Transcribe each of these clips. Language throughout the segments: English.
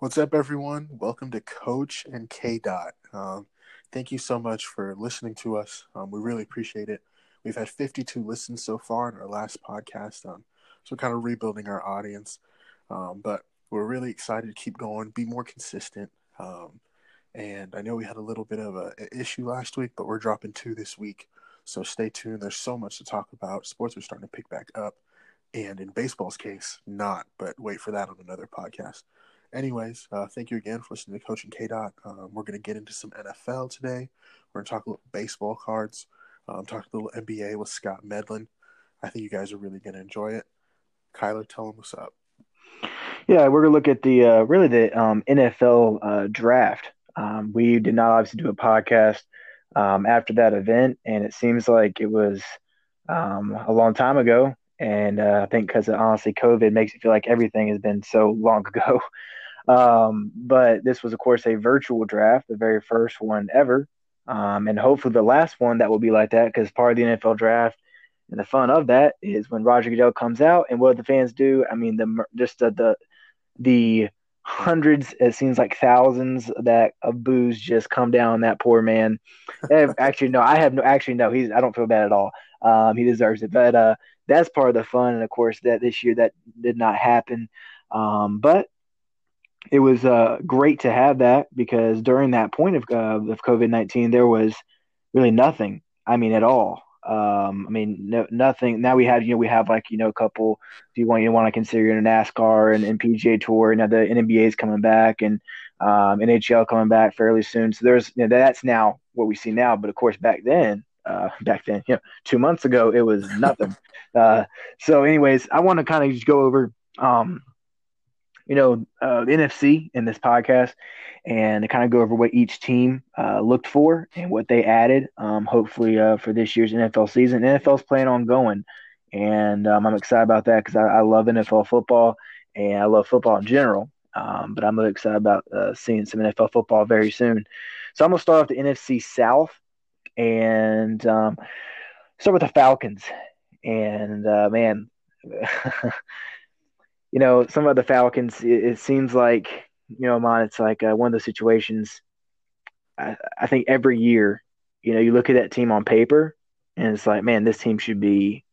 What's up, everyone? Welcome to Coach and K Dot. Um, thank you so much for listening to us. Um, we really appreciate it. We've had 52 listens so far in our last podcast, um, so kind of rebuilding our audience. Um, but we're really excited to keep going, be more consistent. Um, and I know we had a little bit of a, a issue last week, but we're dropping two this week. So stay tuned. There's so much to talk about. Sports are starting to pick back up. And in baseball's case, not, but wait for that on another podcast. Anyways, uh, thank you again for listening to Coaching K Dot. Um, we're going to get into some NFL today. We're going to talk a little baseball cards, um, talk a little NBA with Scott Medlin. I think you guys are really going to enjoy it. Kyler, tell them what's up. Yeah, we're going to look at the uh, really the um, NFL uh, draft. Um, we did not obviously do a podcast um, after that event, and it seems like it was um, a long time ago. And uh, I think because honestly, COVID makes it feel like everything has been so long ago. Um, but this was, of course, a virtual draft, the very first one ever, um, and hopefully the last one that will be like that. Because part of the NFL draft and the fun of that is when Roger Goodell comes out, and what the fans do. I mean, the just the the, the hundreds, it seems like thousands that of booze just come down that poor man. Actually, no, I have no. Actually, no, he's. I don't feel bad at all. Um, he deserves it, but uh, that's part of the fun. And of course, that this year that did not happen. Um, but it was uh, great to have that because during that point of uh, of COVID nineteen, there was really nothing. I mean, at all. Um, I mean, no, nothing. Now we have, you know, we have like, you know, a couple. If you want, you want to consider in a NASCAR and, and PGA Tour. Now the NBA is coming back and um, NHL coming back fairly soon. So there's, you know, that's now what we see now. But of course, back then, uh, back then, you know, two months ago, it was nothing. uh, so, anyways, I want to kind of just go over, um, you know, uh, NFC in this podcast and to kind of go over what each team uh, looked for and what they added. Um, hopefully uh, for this year's NFL season, NFL's planning on going, and um, I'm excited about that because I, I, love NFL football and I love football in general. Um, but I'm really excited about uh, seeing some NFL football very soon. So I'm gonna start off the NFC South and um, start with the Falcons. And uh, man, you know, some of the Falcons, it, it seems like you know, mine, it's like uh, one of those situations. I, I think every year, you know, you look at that team on paper, and it's like, man, this team should be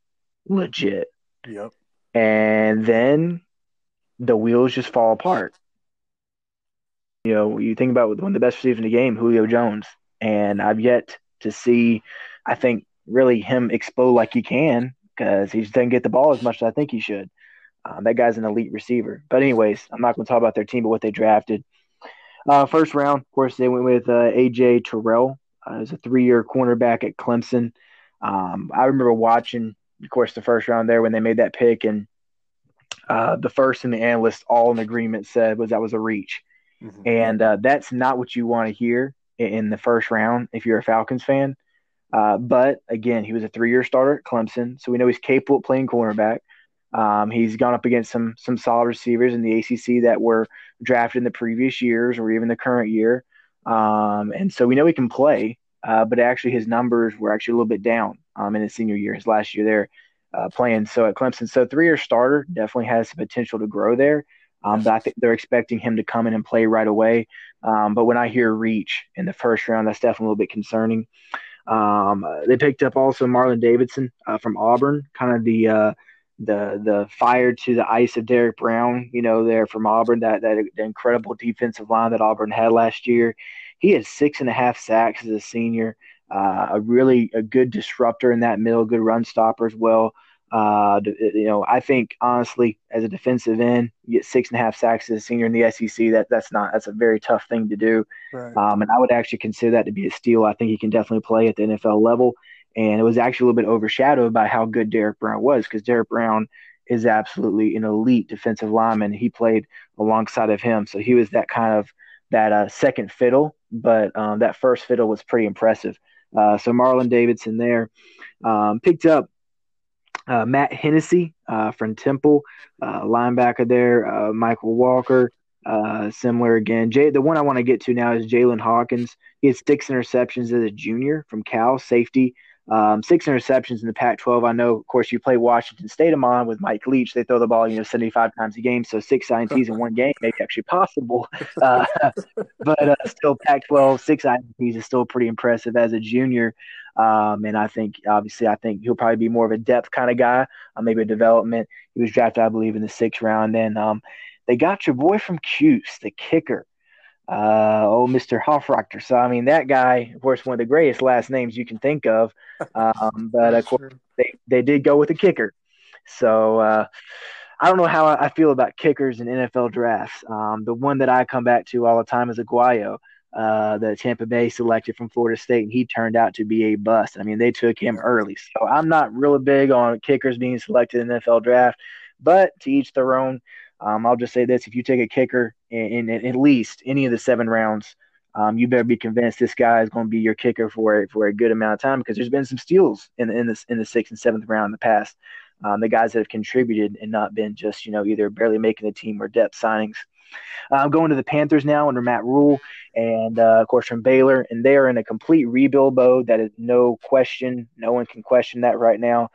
legit. Yep. And then the wheels just fall apart. You know, you think about one of the best receivers in the game, Julio Jones, and I've yet to see, I think, really him explode like he can because he just doesn't get the ball as much as I think he should. Um, that guy's an elite receiver. But anyways, I'm not going to talk about their team, but what they drafted. Uh, first round, of course, they went with uh, AJ Terrell uh, as a three-year cornerback at Clemson. Um, I remember watching, of course, the first round there when they made that pick, and uh, the first and the analysts all in agreement said was that was a reach, mm-hmm. and uh, that's not what you want to hear in, in, the first round if you're a Falcons fan. Uh, but again, he was a three-year starter at Clemson, so we know he's capable of playing cornerback. Um, he's gone up against some some solid receivers in the ACC that were drafted in the previous years or even the current year, um, and so we know he can play. Uh, but actually, his numbers were actually a little bit down um, in his senior year, his last year there uh, playing. So at Clemson, so three year starter definitely has potential to grow there. Um, but I think they're expecting him to come in and play right away. Um, but when I hear reach in the first round, that's definitely a little bit concerning. Um, they picked up also Marlon Davidson uh, from Auburn, kind of the uh, the the fire to the ice of Derrick Brown, you know, there from Auburn, that that incredible defensive line that Auburn had last year. He had six and a half sacks as a senior. Uh, a really a good disruptor in that middle, good run stopper as well. Uh, you know, I think honestly, as a defensive end, you get six and a half sacks as a senior in the SEC. That that's not that's a very tough thing to do. Right. Um, and I would actually consider that to be a steal. I think he can definitely play at the NFL level and it was actually a little bit overshadowed by how good Derrick Brown was because Derrick Brown is absolutely an elite defensive lineman. He played alongside of him, so he was that kind of that uh, second fiddle, but um, that first fiddle was pretty impressive. Uh, so Marlon Davidson there um, picked up uh, Matt Hennessy uh, from Temple, uh, linebacker there. Uh, Mykal Walker, similar again. Jay, the one I want to get to now is Jaylinn Hawkins. He had six interceptions as a junior from Cal, safety Um, six interceptions in the Pac-12. I know, of course, you play Washington State of Mon with Mike Leach. They throw the ball, you know, 75 times a game. So six INTs in one game may be actually possible. Uh, but uh, still, Pac-12 six INTs is still pretty impressive as a junior. Um, and I think, obviously, I think he'll probably be more of a depth kind of guy, uh, maybe a development. He was drafted, I believe, in the sixth round. And um, they got your boy from Cuse, the kicker uh, oh, Mr. Hofrichter. So, I mean, that guy, of course, one of the greatest last names you can think of. Um, but of course, they, they did go with a kicker. So, uh, I don't know how I feel about kickers in NFL drafts. Um, the one that I come back to all the time is Aguayo, uh, that Tampa Bay selected from Florida State, and he turned out to be a bust. I mean, they took him early. So I'm not really big on kickers being selected in the NFL draft, but to each their own. Um, I'll just say this: if you take a kicker in, in, in at least any of the seven rounds, um, you better be convinced this guy is going to be your kicker for for a good amount of time because there's been some steals in in the in the sixth and seventh round in the past. Um, the guys that have contributed and not been just you know either barely making the team or depth signings. I'm going to the Panthers now under Matt Rhule, and uh, of course from Baylor, and they are in a complete rebuild mode. That is no question. No one can question that right now.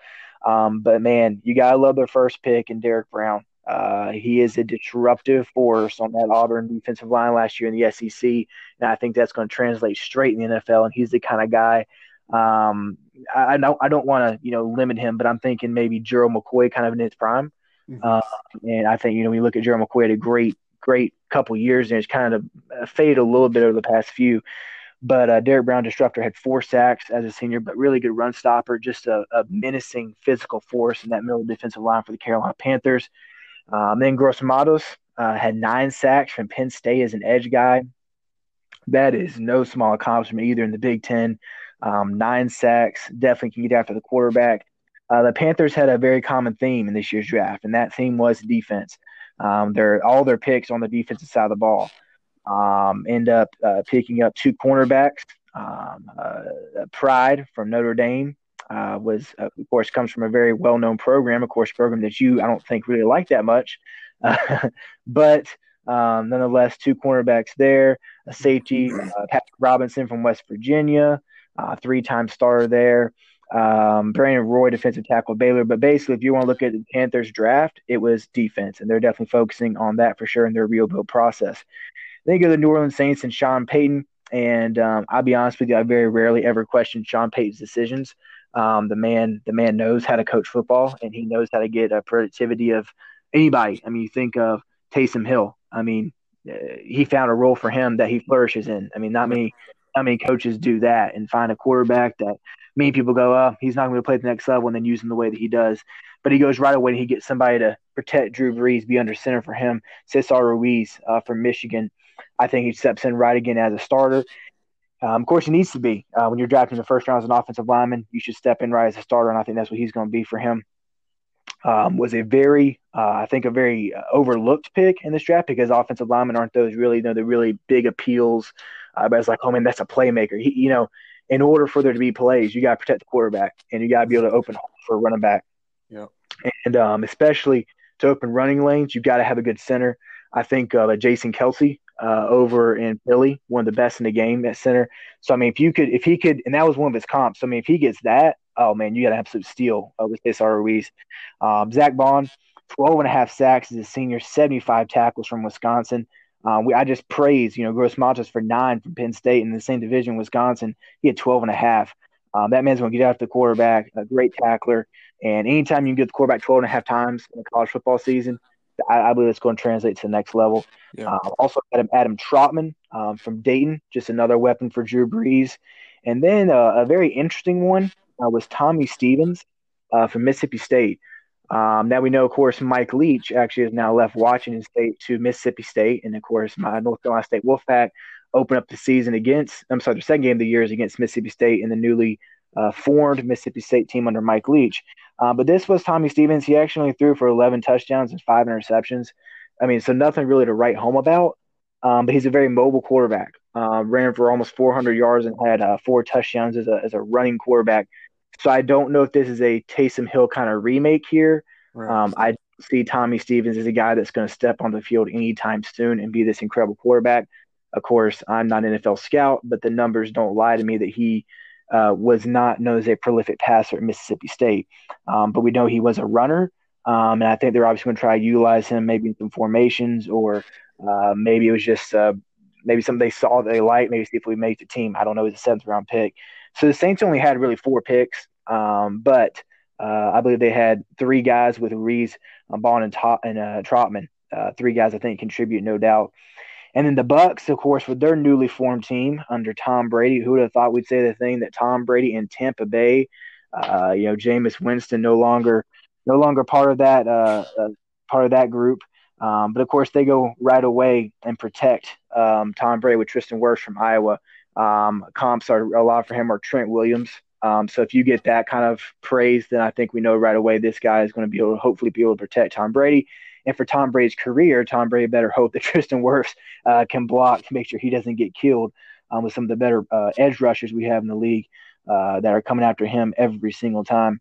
Um, but man, you gotta love their first pick and Derrick Brown. Uh, he is a disruptive force on that Auburn defensive line last year in the SEC, and I think that's going to translate straight in the NFL. And he's the kind of guy. Um, I, I don't I don't want to you know limit him, but I'm thinking maybe Gerald McCoy kind of in his prime. Mm-hmm. Uh, and I think you know when you look at Gerald McCoy, had a great great couple years, and it's kind of faded a little bit over the past few. But uh, Derrick Brown, disruptor, had four sacks as a senior, but really good run stopper, just a, a menacing physical force in that middle defensive line for the Carolina Panthers. Um, then Gross Matos uh, had nine sacks from Penn State as an edge guy. That is no small accomplishment either in the Big Ten. Um, nine sacks, definitely can get after the quarterback. Uh, the Panthers had a very common theme in this year's draft, and that theme was defense. Um, their all their picks on the defensive side of the ball um, end up uh, picking up two cornerbacks. Um, uh, Pride from Notre Dame uh, was, uh, of course, comes from a very well known program, of course, program that you, I don't think, really like that much. Uh, but um, nonetheless, two cornerbacks there, a safety, uh, Patrick Robinson from West Virginia, uh, three time starter there. Um, Brandon Roy, defensive tackle Baylor. But basically, if you want to look at the Panthers draft, it was defense, and they're definitely focusing on that for sure in their rebuild process. Then you go to the New Orleans Saints and Sean Payton. And um, I'll be honest with you, I very rarely ever question Sean Payton's decisions. Um, the man, the man knows how to coach football, and he knows how to get a productivity of anybody. I mean, you think of Taysom Hill. I mean, uh, he found a role for him that he flourishes in. I mean, not many, not many coaches do that and find a quarterback that many people go, oh, he's not going to play at the next level, and then use him the way that he does. But he goes right away and he gets somebody to protect Drew Brees, be under center for him. Cesar Ruiz uh, from Michigan. I think he steps in right again as a starter. Um, of course, he needs to be. Uh, when you're drafting the first round as an offensive lineman, you should step in right as a starter, and I think that's what he's going to be for him. Um, was a very, uh, I think, a very uh, overlooked pick in this draft because offensive linemen aren't those really, you know, the really big appeals. Uh, but it's like, oh man, that's a playmaker. He, you know, in order for there to be plays, you got to protect the quarterback and you got to be able to open for a running back. Yeah. And um, especially to open running lanes, you got to have a good center. I think uh, Jason Kelce uh, over in Philly, one of the best in the game at center. So I mean, if you could, if he could, and that was one of his comps. So, I mean, if he gets that, oh man, you got an absolute steal uh, with this Ruiz. Um, Zack Baun, 12 and a half sacks as a senior, 75 tackles from Wisconsin. Um, we, I just praise, you know, Gross Matos for nine from Penn State in the same division, Wisconsin. He had 12 and a half. Um, that man's going to get after the quarterback, a great tackler. And anytime you can get the quarterback 12 and a half times in a college football season, I, I believe it's going to translate to the next level. Yeah. Uh, also, Adam, Adam Trautman um, from Dayton, just another weapon for Drew Brees. And then uh, a very interesting one uh, was Tommy Stevens uh, from Mississippi State. Um, now we know, of course, Mike Leach actually has now left Washington State to Mississippi State, and of course, my North Carolina State Wolfpack open up the season against. I'm sorry, the second game of the year is against Mississippi State in the newly uh, formed Mississippi State team under Mike Leach. Uh, but this was Tommy Stevens. He actually threw for 11 touchdowns and five interceptions. I mean, so nothing really to write home about. Um, but he's a very mobile quarterback. Uh, ran for almost 400 yards and had uh, four touchdowns as a, as a running quarterback. So I don't know if this is a Taysom Hill kind of remake here. Right. Um, I see Tommy Stevens as a guy that's going to step on the field anytime soon and be this incredible quarterback. Of course, I'm not an NFL scout, but the numbers don't lie to me that he uh, was not known as a prolific passer at Mississippi State. Um, but we know he was a runner. Um, and I think they're obviously going to try to utilize him maybe in some formations or uh, maybe it was just uh, maybe something they saw that they liked, maybe see if we make the team. I don't know. He's a seventh round pick. So the Saints only had really four picks, um, but uh, I believe they had three guys with Ruiz, uh, Baun, and, and Trautman. Uh, three guys I think contribute, no doubt. And then the Bucks, of course, with their newly formed team under Tom Brady. Who would have thought we'd say the thing that Tom Brady in Tampa Bay, uh, you know, Jameis Winston no longer, no longer part of that, uh, uh, part of that group. Um, but of course, they go right away and protect um, Tom Brady with Tristan Wirfs from Iowa. Um, comps are a lot for him are Trent Williams. Um, so if you get that kind of praise, then I think we know right away this guy is going to be able to hopefully be able to protect Tom Brady. And for Tom Brady's career, Tom Brady better hope that Tristan Wirfs uh, can block to make sure he doesn't get killed um, with some of the better uh, edge rushers we have in the league uh, that are coming after him every single time.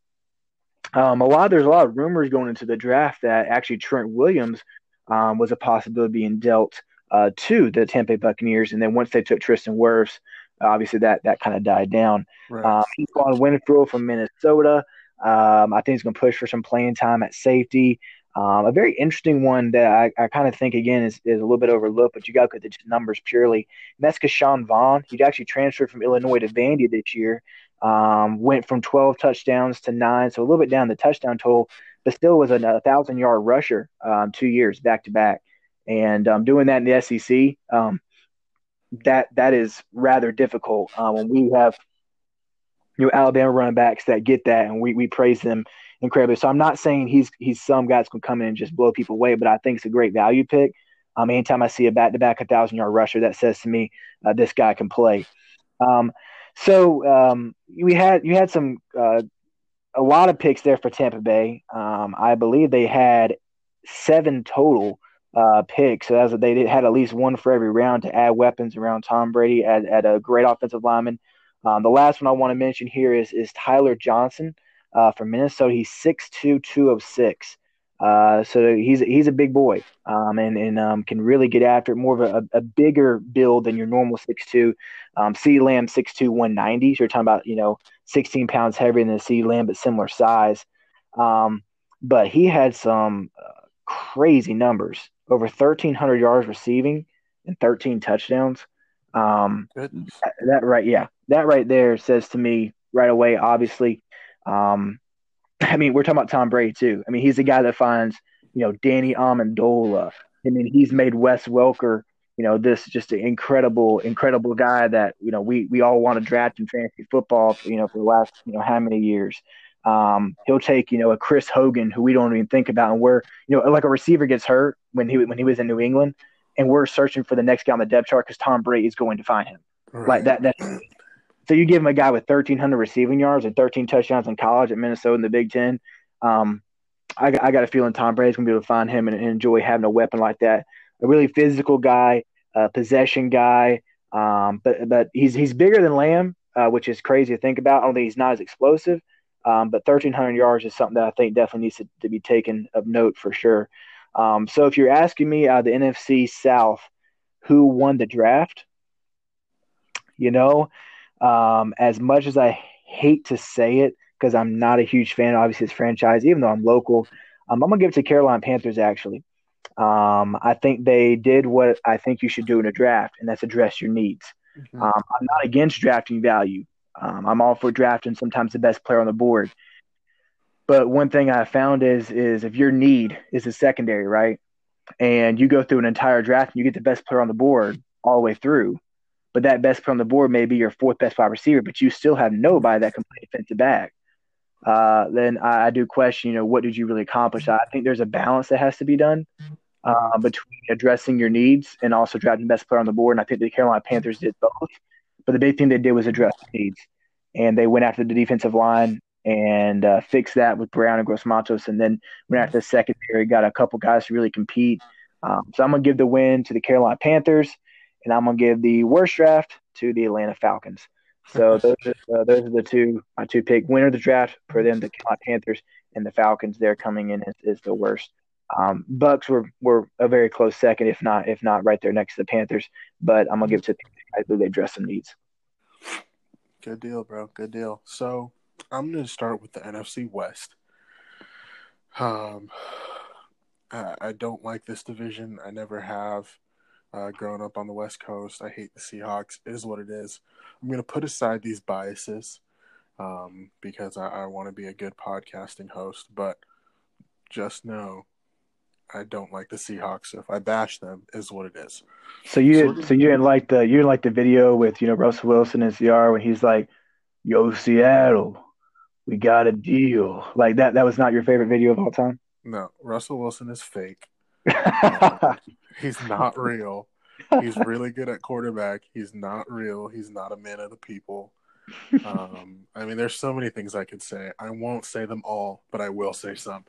Um, a lot there's a lot of rumors going into the draft that actually Trent Williams um, was a possibility being dealt uh, to the Tampa Bay Buccaneers, and then once they took Tristan Wirfs, obviously that that kind of died down. Right. Um, he's going Winfield from Minnesota. Um, I think he's going to push for some playing time at safety. Um, a very interesting one that I, I kind of think again is, is a little bit overlooked, but you got to look at the numbers purely. And that's Vaughn. He actually transferred from Illinois to Vandy this year. Um, went from 12 touchdowns to nine, so a little bit down the touchdown total, but still was a, a thousand yard rusher um, two years back to back. And um, doing that in the SEC, um, that that is rather difficult. Um, when we have you know Alabama running backs that get that, and we, we praise them incredibly. So I'm not saying he's he's some guy that's going to come in and just blow people away, but I think it's a great value pick. Um, anytime I see a back to back a thousand yard rusher, that says to me uh, this guy can play. Um, so um, we had you had some uh, a lot of picks there for Tampa Bay. Um, I believe they had seven total uh, picks. So as they did, had at least one for every round to add weapons around Tom Brady at, at a great offensive lineman. Um, the last one I want to mention here is is Tyler Johnson uh, from Minnesota. He's 6'2", 206. Uh, so he's he's a big boy, um, and and um, can really get after it. More of a, a bigger build than your normal six two. Um, CeeDee Lamb 6'2", 190. So you're talking about you know 16 pounds heavier than CeeDee Lamb, but similar size. Um, but he had some uh, crazy numbers: over 1,300 yards receiving and 13 touchdowns. Um, that, that right, yeah, that right there says to me right away. Obviously, um, I mean, we're talking about Tom Brady too. I mean, he's the guy that finds, you know, Danny Amendola. I mean, he's made Wes Welker, you know, this just an incredible, incredible guy that you know we we all want to draft in fantasy football, you know, for the last you know how many years. Um, he'll take you know a Chris Hogan who we don't even think about, and we're you know like a receiver gets hurt when he when he was in New England, and we're searching for the next guy on the depth chart because Tom Brady is going to find him. Right. Like that. That so you give him a guy with 1,300 receiving yards and 13 touchdowns in college at Minnesota in the Big Ten. Um, I, I, got a feeling Tom Brady's going to be able to find him and, and, enjoy having a weapon like that. A really physical guy, a possession guy. Um, but but he's he's bigger than Lamb, uh, which is crazy to think about. I don't he's not as explosive. Um, but 1,300 yards is something that I think definitely needs to, to be taken of note for sure. Um, so if you're asking me of the NFC South, who won the draft? You know, um, as much as I hate to say it, because I'm not a huge fan, obviously, this franchise, even though I'm local, um, I'm going to give it to Carolina Panthers, actually. Um, I think they did what I think you should do in a draft, and that's address your needs. Mm-hmm. Um, I'm not against drafting value. Um, I'm all for drafting sometimes the best player on the board. But one thing I found is is if your need is a secondary, right, and you go through an entire draft and you get the best player on the board all the way through, but that best player on the board may be your fourth best wide receiver, but you still have nobody that can play defensive back. Uh, then I, I, do question, you know, what did you really accomplish? I think there's a balance that has to be done uh, between addressing your needs and also drafting the best player on the board. And I think the Carolina Panthers did both. But the big thing they did was address needs, and they went after the defensive line and uh, fixed that with Brown and Gross Matos, and then went after the secondary, got a couple guys to really compete. Um, so I'm gonna give the win to the Carolina Panthers and I'm gonna give the worst draft to the Atlanta Falcons. So those are, uh, those are the two my two pick winner of the draft for them, the Panthers and the Falcons. They're coming in is, as the worst. Um, Bucks were were a very close second, if not if not right there next to the Panthers. But I'm gonna give it to the who they address some needs. Good deal, bro. Good deal. So I'm going to start with the NFC West. Um, I, I don't like this division. I never have. Uh, growing up on the West Coast, I hate the Seahawks. It is what it is. I'm going to put aside these biases um, because I, I want to be a good podcasting host. But just know, I don't like the Seahawks. So if I bash them, is what it is. So you so you didn't like the you didn't like the video with you know Russell Wilson and CR when he's like, "Yo Seattle, we got a deal." Like that. That was not your favorite video of all time. No, Russell Wilson is fake. He's not real. He's really good at quarterback. He's not real. He's not a man of the people. Um, I mean, there's so many things I could say. I won't say them all, but I will say some.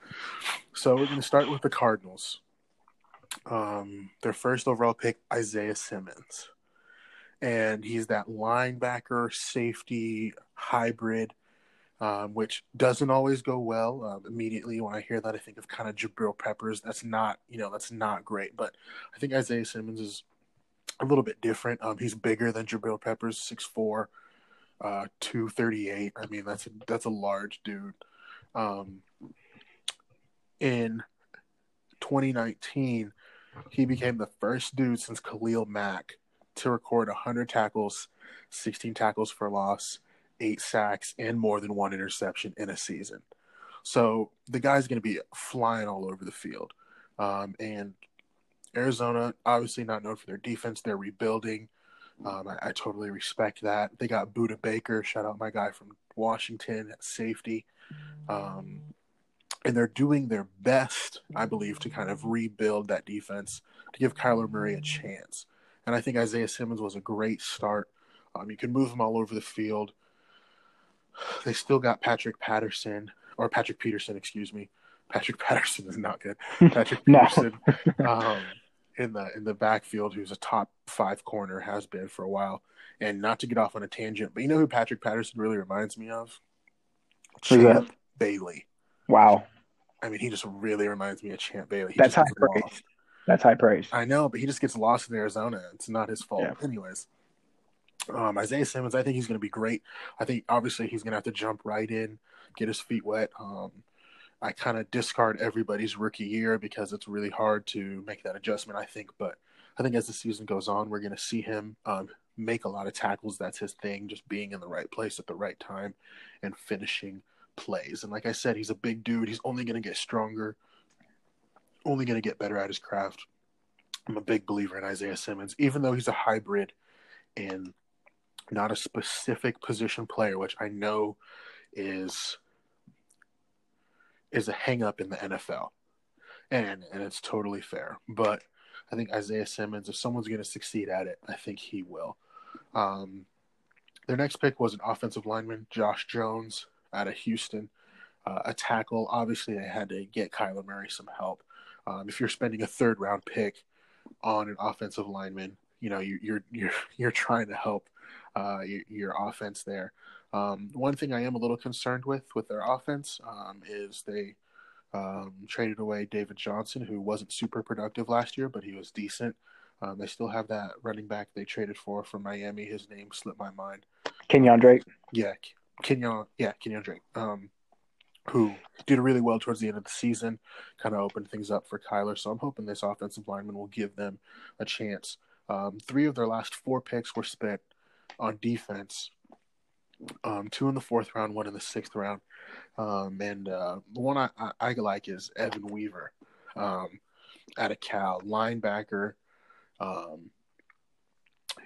So we're going to start with the Cardinals. Um, their first overall pick, Isaiah Simmons. And he's that linebacker, safety, hybrid um, which doesn't always go well. Um, immediately when I hear that, I think of kind of Jabril Peppers. That's not, you know, that's not great. But I think Isaiah Simmons is a little bit different. Um, he's bigger than Jabril Peppers, 6'4", uh, 238. I mean, that's a, that's a large dude. Um, in 2019, he became the first dude since Khalil Mack to record 100 tackles, 16 tackles for loss, eight sacks and more than one interception in a season. So the guy's going to be flying all over the field. Um, and Arizona, obviously not known for their defense, they're rebuilding. Um, I, I, totally respect that. They got Budda Baker, shout out my guy from Washington safety. Um, and they're doing their best, I believe, to kind of rebuild that defense to give Kyler Murray a chance. And I think Isaiah Simmons was a great start. Um, you can move him all over the field. They still got Patrick Patterson or Patrick Peterson, excuse me. Patrick Patterson is not good. Patrick Peterson um, in the in the backfield, who's a top five corner, has been for a while. And not to get off on a tangent, but you know who Patrick Patterson really reminds me of? Champ Bailey. Wow. I mean, he just really reminds me of Champ Bailey. He That's high praise. Lost. That's high praise. I know, but he just gets lost in Arizona. It's not his fault. Yeah. Anyways, um, Isaiah Simmons, I think he's going to be great. I think obviously he's going to have to jump right in, get his feet wet. Um, I kind of discard everybody's rookie year because it's really hard to make that adjustment. I think, but I think as the season goes on, we're going to see him um, make a lot of tackles. That's his thing, just being in the right place at the right time and finishing plays. And like I said, he's a big dude. He's only going to get stronger, only going to get better at his craft. I'm a big believer in Isaiah Simmons, even though he's a hybrid and not a specific position player, which I know is is a hang up in the NFL. And and it's totally fair. But I think Isaiah Simmons, if someone's gonna succeed at it, I think he will. Um, their next pick was an offensive lineman, Josh Jones, out of Houston. Uh, a tackle. Obviously, they had to get Kyler Murray some help. Um, if you're spending a third round pick on an offensive lineman, you know you, you're you're you're trying to help uh, your, your, offense there. Um, one thing I am a little concerned with with their offense um, is they um, traded away David Johnson, who wasn't super productive last year, but he was decent. Um, they still have that running back they traded for from Miami. His name slipped my mind. Kenyan Drake. Yeah, Kenyan. Yeah, Kenyan Drake. Um, who did really well towards the end of the season, kind of opened things up for Kyler. So I'm hoping this offensive lineman will give them a chance. Um, three of their last four picks were spent on defense. Um, two in the fourth round, one in the sixth round. Um, and uh, the one I, I, I, like is Evan Weaver um, out of Cal, linebacker. Um,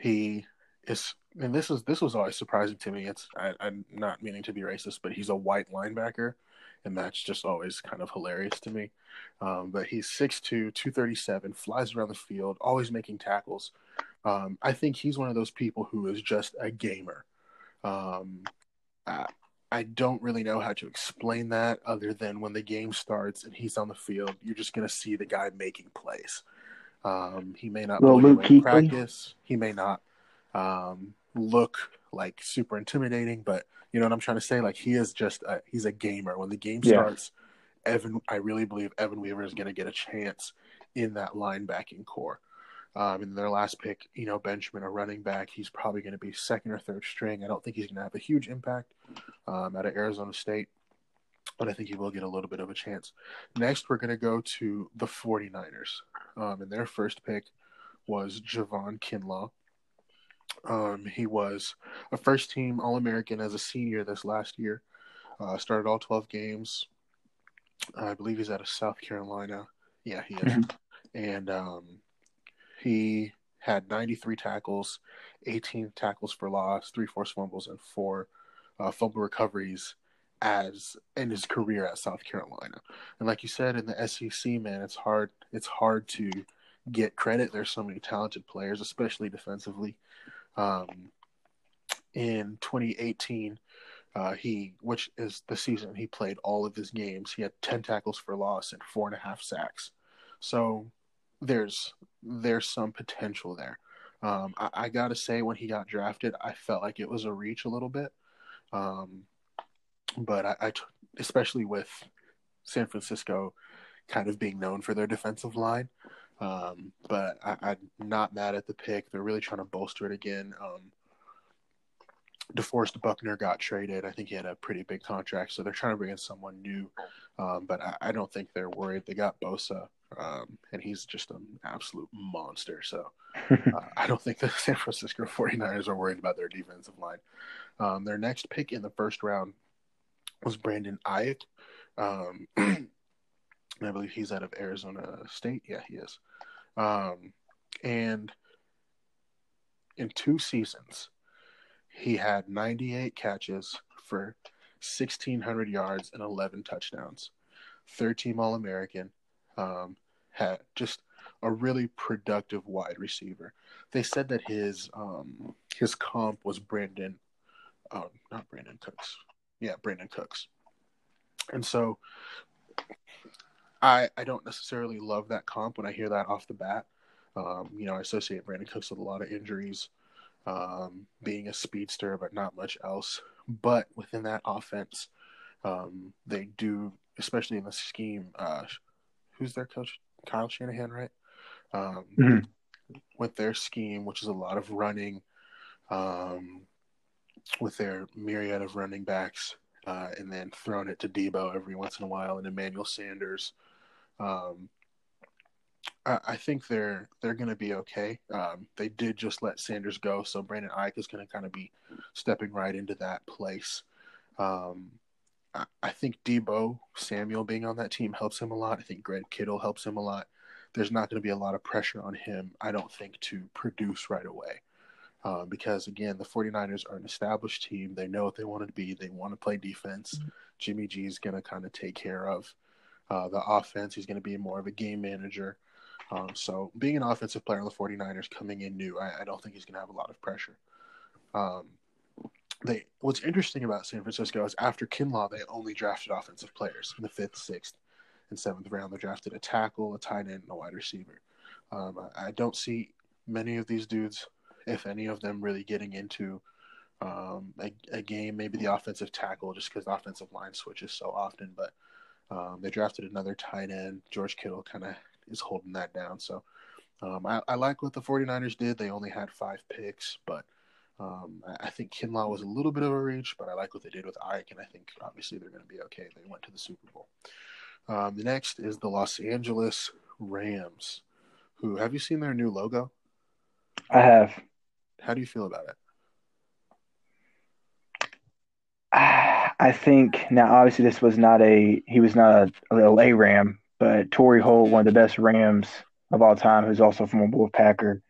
he is, and this is this was always surprising to me. It's I, I'm not meaning to be racist, but he's a white linebacker, and that's just always kind of hilarious to me. Um, but he's 6'2", 237, flies around the field, always making tackles. Um, I think he's one of those people who is just a gamer. Um, I, I don't really know how to explain that other than when the game starts and he's on the field, you're just going to see the guy making plays. Um, he may not well, Luke in practice. He may not um, look like super intimidating, but you know what I'm trying to say. Like he is just a, he's a gamer. When the game starts, Evan, I really believe Evan Weaver is going to get a chance in that linebacking core. Um, and their last pick, you know, Benjamin, a running back, he's probably going to be second or third string. I don't think he's going to have a huge impact um, out of Arizona State, but I think he will get a little bit of a chance. Next, we're going to go to the 49ers. Um, and their first pick was Javon Kinlaw. Um, he was a first team All American as a senior this last year. Uh, started all 12 games. I believe he's out of South Carolina. Yeah, he is. Mm-hmm. And um, he had 93 tackles, 18 tackles for loss, three forced fumbles, and four uh, fumble recoveries as in his career at South Carolina. And like you said, in the SEC, man, it's hard. It's hard to get credit. There's so many talented players, especially defensively. Um, in 2018, uh, he, which is the season he played all of his games, he had 10 tackles for loss and four and a half sacks. So there's there's some potential there. Um, I, I, gotta say, when he got drafted, I felt like it was a reach a little bit. Um, but I, I t- especially with San Francisco kind of being known for their defensive line. Um, but I, am not mad at the pick. They're really trying to bolster it again. Um, DeForest Buckner got traded. I think he had a pretty big contract, so they're trying to bring in someone new. Um, but I, I, don't think they're worried. They got Bosa, um, and he's just an absolute monster. So uh, I don't think the San Francisco 49ers are worried about their defensive line. Um, their next pick in the first round was Brandon Aiyuk. Um, I believe he's out of Arizona State. Yeah, he is. Um, and in two seasons, he had 98 catches for 1,600 yards and 11 touchdowns. Third team All American. Um, had just a really productive wide receiver. They said that his um, his comp was Brandon, uh, not Brandin Cooks. Yeah, Brandin Cooks. And so I I don't necessarily love that comp when I hear that off the bat. Um, you know, I associate Brandin Cooks with a lot of injuries um, being a speedster, but not much else. But within that offense, um, they do, especially in the scheme. Uh, who's their coach? Kyle Shanahan, right? Um, mm-hmm. With their scheme, which is a lot of running, um, with their myriad of running backs, uh, and then throwing it to Deebo every once in a while, and Emmanuel Sanders. Um, I, think they're they're going to be okay. Um, they did just let Sanders go, so Brandon Aiyuk is going to kind of be stepping right into that place. Um, I, I think Deebo Samuel being on that team helps him a lot. I think Greg Kittle helps him a lot. There's not going to be a lot of pressure on him, I don't think, to produce right away. Uh, because again, the 49ers are an established team. They know what they want to be. They want to play defense. Mm-hmm. Jimmy G is going to kind of take care of uh, the offense. He's going to be more of a game manager. Um, so being an offensive player on the 49ers coming in new, I, I don't think he's going to have a lot of pressure. Um, they what's interesting about San Francisco is after Kinlaw, they only drafted offensive players in the fifth, sixth, and seventh round. They drafted a tackle, a tight end, and a wide receiver. Um, I, I, don't see many of these dudes, if any of them, really getting into um, a, a, game. Maybe the offensive tackle, just because offensive line switches so often. But um, they drafted another tight end. George Kittle kind of is holding that down. So um, I, I, like what the 49ers did. They only had five picks, but um, I, I, think Kinlaw was a little bit of a reach, but I like what they did with Ike, and I think obviously they're going to be okay. They went to the Super Bowl. Um, the next is the Los Angeles Rams. Who have you seen their new logo? I have. How do you feel about it? I think now, obviously, this was not a he was not a, a little A Ram, but Torry Holt, one of the best Rams of all time, who's also from a Wolfpacker,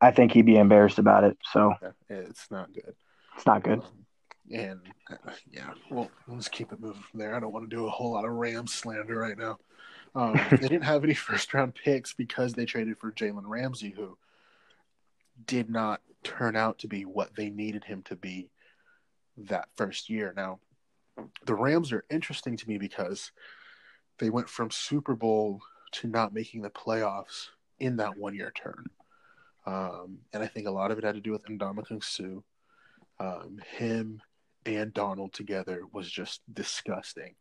I think he'd be embarrassed about it. So it's not good. It's not good. Um, and uh, yeah, well, let's keep it moving from there. I don't want to do a whole lot of Rams slander right now. Um, they didn't have any first round picks because they traded for Jalen Ramsey, who did not turn out to be what they needed him to be that first year. Now, the Rams are interesting to me because they went from Super Bowl to not making the playoffs in that one year turn. Um, and I think a lot of it had to do with Ndamukong Suh. Um, him and Donald together was just disgusting.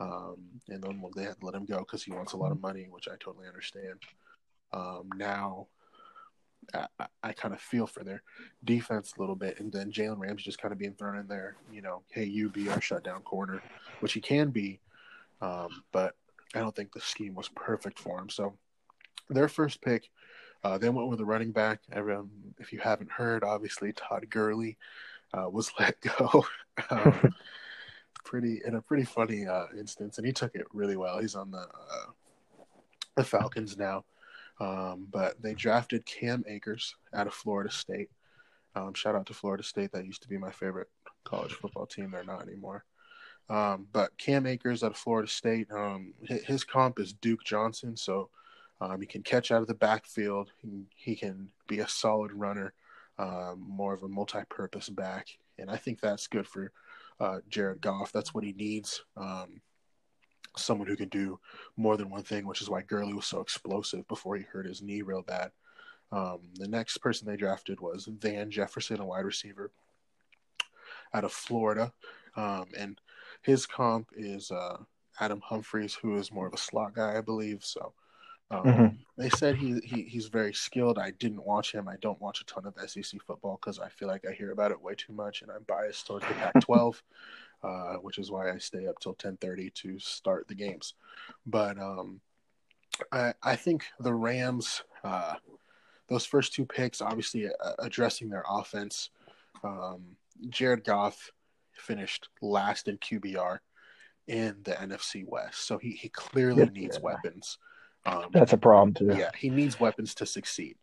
Um, and then they had to let him go because he wants a lot of money, which I totally understand. Um, now I, I kind of feel for their defense a little bit, and then Jalen Ramsey just kind of being thrown in there. You know, hey, you be our shutdown corner, which he can be, um, but I don't think the scheme was perfect for him. So their first pick, uh, they went with a running back. Everyone, if you haven't heard, obviously Todd Gurley uh, was let go. um, pretty in a pretty funny uh, instance, and he took it really well. He's on the uh, the Falcons now, um, but they drafted Cam Akers out of Florida State. Um, shout out to Florida State. That used to be my favorite college football team. They're not anymore. Um, but Cam Akers out of Florida State, um, his comp is Duke Johnson, so um, he can catch out of the backfield. He, can be a solid runner, um, more of a multi-purpose back, and I think that's good for uh, Jared Goff. That's what he needs. Um, someone who can do more than one thing, which is why Gurley was so explosive before he hurt his knee real bad. Um, the next person they drafted was Van Jefferson, a wide receiver out of Florida, um, and his comp is uh, Adam Humphries, who is more of a slot guy, I believe. So um, mm-hmm. they said he, he he's very skilled. I didn't watch him. I don't watch a ton of SEC football because I feel like I hear about it way too much, and I'm biased towards the Pac-12, uh, which is why I stay up till 10:30 to start the games. But um, I I think the Rams. Uh, those first two picks, obviously uh, addressing their offense. Um, Jared Goff finished last in QBR in the NFC West. So he, he clearly yeah. needs weapons. Um, That's a problem too. Yeah, he needs weapons to succeed.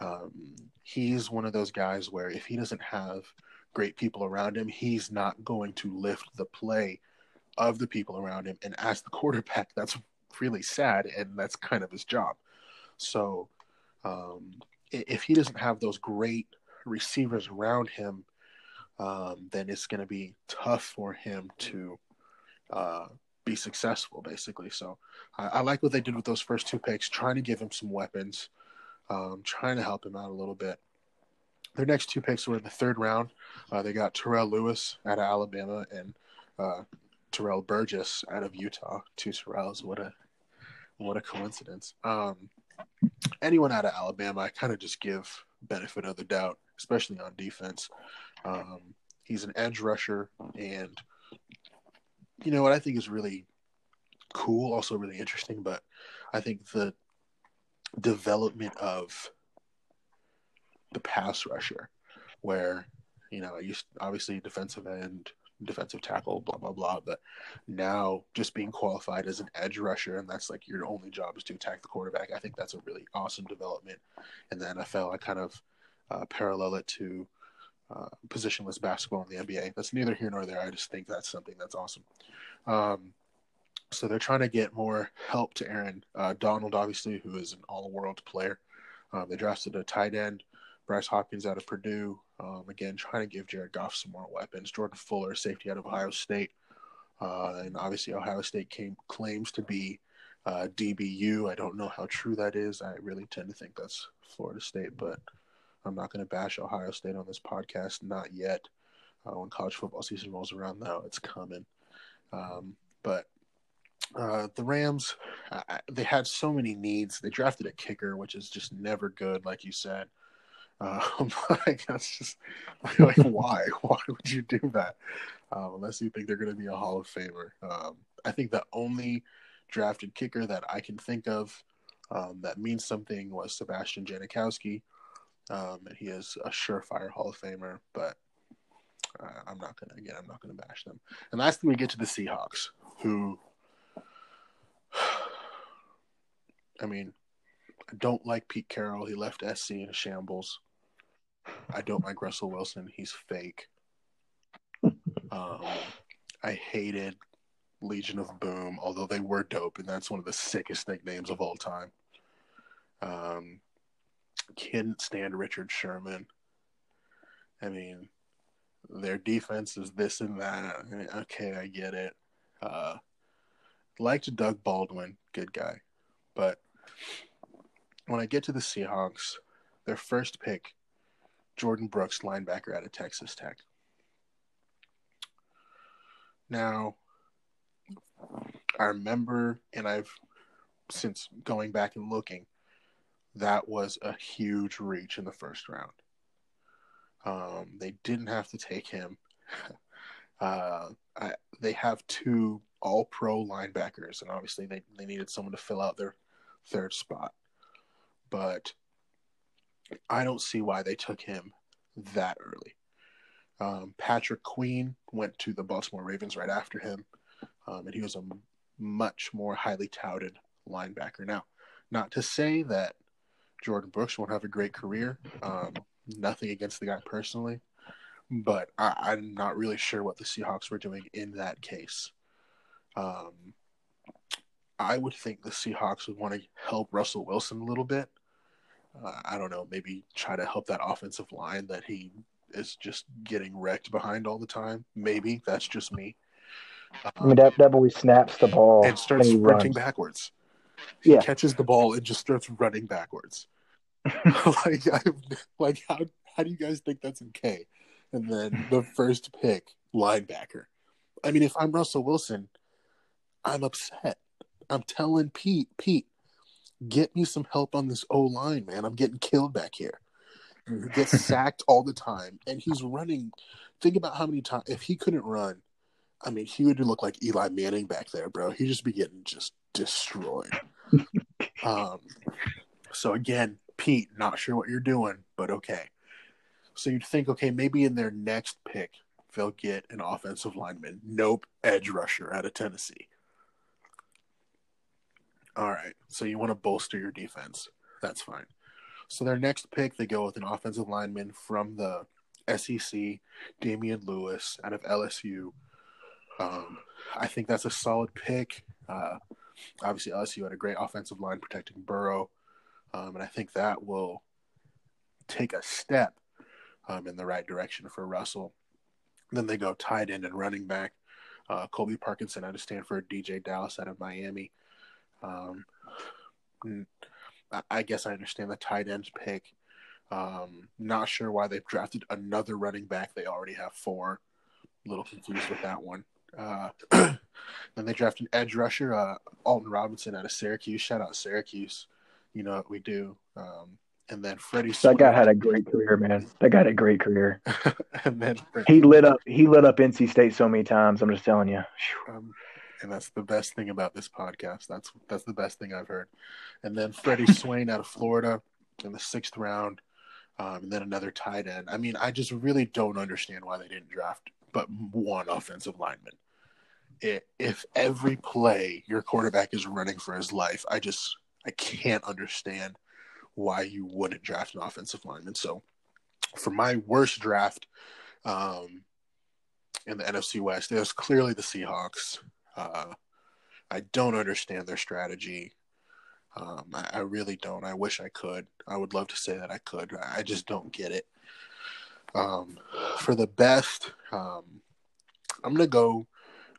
Um, he's one of those guys where if he doesn't have great people around him, he's not going to lift the play of the people around him. And as the quarterback, that's really sad, and that's kind of his job. So um, if he doesn't have those great receivers around him, um, then it's going to be tough for him to uh, be successful, basically. So I, I, like what they did with those first two picks, trying to give him some weapons, um, trying to help him out a little bit. Their next two picks were in the third round. Uh, they got Terrell Lewis out of Alabama and uh, Terrell Burgess out of Utah. Two Terrells. What a what a coincidence. Um, anyone out of Alabama, I kind of just give benefit of the doubt, especially on defense. Um, he's an edge rusher, and you know what I think is really cool, also really interesting. But I think the development of the pass rusher, where you know, used obviously defensive end, defensive tackle, blah blah blah. But now just being qualified as an edge rusher, and that's like your only job is to attack the quarterback. I think that's a really awesome development in the NFL. I kind of uh, parallel it to uh, positionless basketball in the NBA. That's neither here nor there. I just think that's something that's awesome. Um, so they're trying to get more help to Aaron uh, Donald, obviously, who is an all-world player. Um, they drafted a tight end, Bryce Hopkins out of Purdue. Um, again, trying to give Jared Goff some more weapons. Jordan Fuller, safety out of Ohio State, uh, and obviously Ohio State came claims to be uh, DBU. I don't know how true that is. I really tend to think that's Florida State, but I'm not going to bash Ohio State on this podcast, not yet. Uh, when college football season rolls around, though, it's coming. Um, but uh, the Rams, uh, they had so many needs. They drafted a kicker, which is just never good, like you said. Um, like that's just like why? Why would you do that? Um, unless you think they're going to be a Hall of Famer. Um, I think the only drafted kicker that I can think of um, that means something was Sebastian Janikowski. Um, and he is a surefire Hall of Famer, but uh, I'm not gonna again. I'm not gonna bash them. And lastly, we get to the Seahawks, who, I mean, I don't like Pete Carroll. He left SC in shambles. I don't like Russell Wilson. He's fake. Um, I hated Legion of Boom, although they were dope, and that's one of the sickest nicknames of all time. Um, couldn't stand Richard Sherman. I mean, their defense is this and that. I mean, okay, I get it. Uh, liked Doug Baldwin, good guy. But when I get to the Seahawks, their first pick, Jordyn Brooks, linebacker out of Texas Tech. Now, I remember, and I've since going back and looking, that was a huge reach in the first round. Um, they didn't have to take him. Uh, I, they have two all pro linebackers, and obviously they, they needed someone to fill out their third spot. But I don't see why they took him that early. Um, Patrick Queen went to the Baltimore Ravens right after him, um, and he was a much more highly touted linebacker. Now, not to say that Jordyn Brooks won't have a great career. Um, nothing against the guy personally, but I, am not really sure what the Seahawks were doing in that case. Um, I would think the Seahawks would want to help Russell Wilson a little bit. Uh, I don't know, maybe try to help that offensive line that he is just getting wrecked behind all the time. Maybe that's just me. I mean, that, that boy snaps the ball and starts sprinting backwards. He yeah. catches the ball and just starts running backwards. like, I, like how how do you guys think that's okay? And then the first pick, linebacker. I mean, if I'm Russell Wilson, I'm upset. I'm telling Pete, Pete, get me some help on this O line, man. I'm getting killed back here. He gets sacked all the time, and he's running. Think about how many times if he couldn't run, I mean, he would look like Eli Manning back there, bro. He'd just be getting just destroyed. um, so again, Pete, not sure what you're doing, but okay. So you'd think, okay, maybe in their next pick they'll get an offensive lineman. Nope, edge rusher out of Tennessee. All right, so you want to bolster your defense. That's fine. So their next pick, they go with an offensive lineman from the SEC, Damien Lewis out of LSU. Um, I think that's a solid pick. Uh, obviously, LSU had a great offensive line protecting Burrow, um, and I think that will take a step um, in the right direction for Russell. Then they go tight end and running back. Uh, Colby Parkinson out of Stanford, DeeJay Dallas out of Miami. Um, I guess I understand the tight end pick. Um, not sure why they've drafted another running back. They already have four. A little confused with that one. Uh, then they drafted an edge rusher, uh, Alton Robinson out of Syracuse. Shout out Syracuse. You know what we do. Um, and then Freddie. That guy had a great career, man. That guy had a great career. and then he lit up. He lit up NC State so many times. I'm just telling you. Um, and that's the best thing about this podcast. That's that's the best thing I've heard. And then Freddie Swain out of Florida in the sixth round, um, and then another tight end. I mean, I just really don't understand why they didn't draft but one offensive lineman. It, if every play your quarterback is running for his life, I just I can't understand why you wouldn't draft an offensive lineman. So, for my worst draft um, in the NFC West, it was clearly the Seahawks. Uh, I don't understand their strategy. Um, I, I, really don't. I wish I could. I would love to say that I could. I just don't get it. Um, for the best, um, I'm gonna go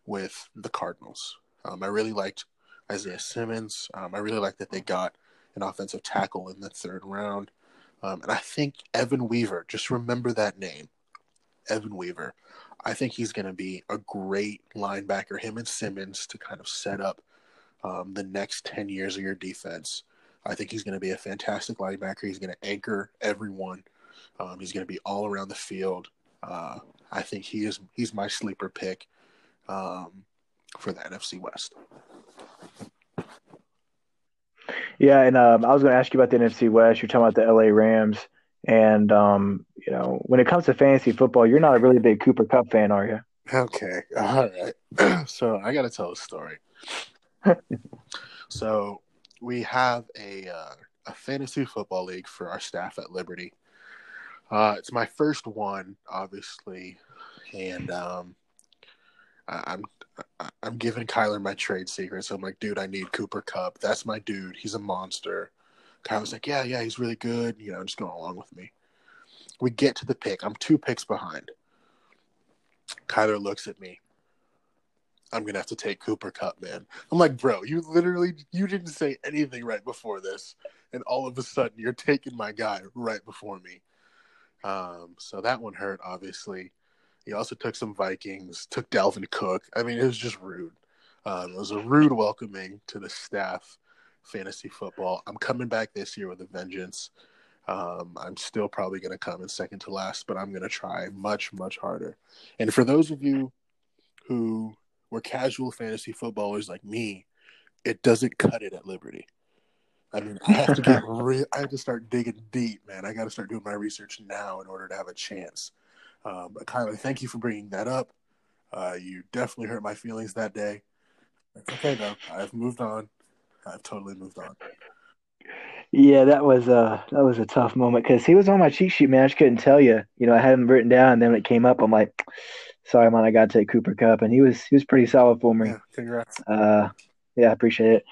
with the Cardinals. Um, I really liked Isaiah Simmons. Um, I really like that they got an offensive tackle in the third round. Um, and I think Evan Weaver, just remember that name, Evan Weaver. I think he's going to be a great linebacker, him and Simmons, to kind of set up um, the next 10 years of your defense. I think he's going to be a fantastic linebacker. He's going to anchor everyone. Um, he's going to be all around the field. Uh, I think he is he's my sleeper pick um, for the NFC West. Yeah, and um, I was going to ask you about the NFC West. You're talking about the LA Rams. And um, you know, when it comes to fantasy football, you're not a really big Cooper Kupp fan, are you? Okay, all right. so I got to tell a story. so we have a uh, a fantasy football league for our staff at Liberty. Uh, it's my first one, obviously, and um, I, I'm I'm giving Kyler my trade secret. So I'm like, dude, I need Cooper Kupp. That's my dude. He's a monster. Kyle's like, yeah, yeah, he's really good. You know, just going along with me. We get to the pick. I'm two picks behind. Kyler looks at me. I'm gonna have to take Cooper Kupp, man. I'm like, bro, you literally you didn't say anything right before this, and all of a sudden you're taking my guy right before me. Um, so that one hurt, obviously. He also took some Vikings, took Dalvin Cook. I mean, it was just rude. Um, it was a rude welcoming to the staff fantasy football. I'm coming back this year with a vengeance. Um, I'm still probably going to come in second to last, but I'm going to try much, much harder. And for those of you who were casual fantasy footballers like me, it doesn't cut it at Liberty. I mean, I have to get real. I have to start digging deep, man. I got to start doing my research now in order to have a chance. Um, but Kyler, thank you for bringing that up. Uh, you definitely hurt my feelings that day. It's okay though. I've moved on. I've totally moved on. Yeah, that was a that was a tough moment because he was on my cheat sheet, man. I just couldn't tell you. You know, I had him written down, and then when it came up, I'm like, "Sorry, man, I got to take Cooper Kupp," and he was he was pretty solid for me. Yeah, congrats. Uh, yeah, I appreciate it.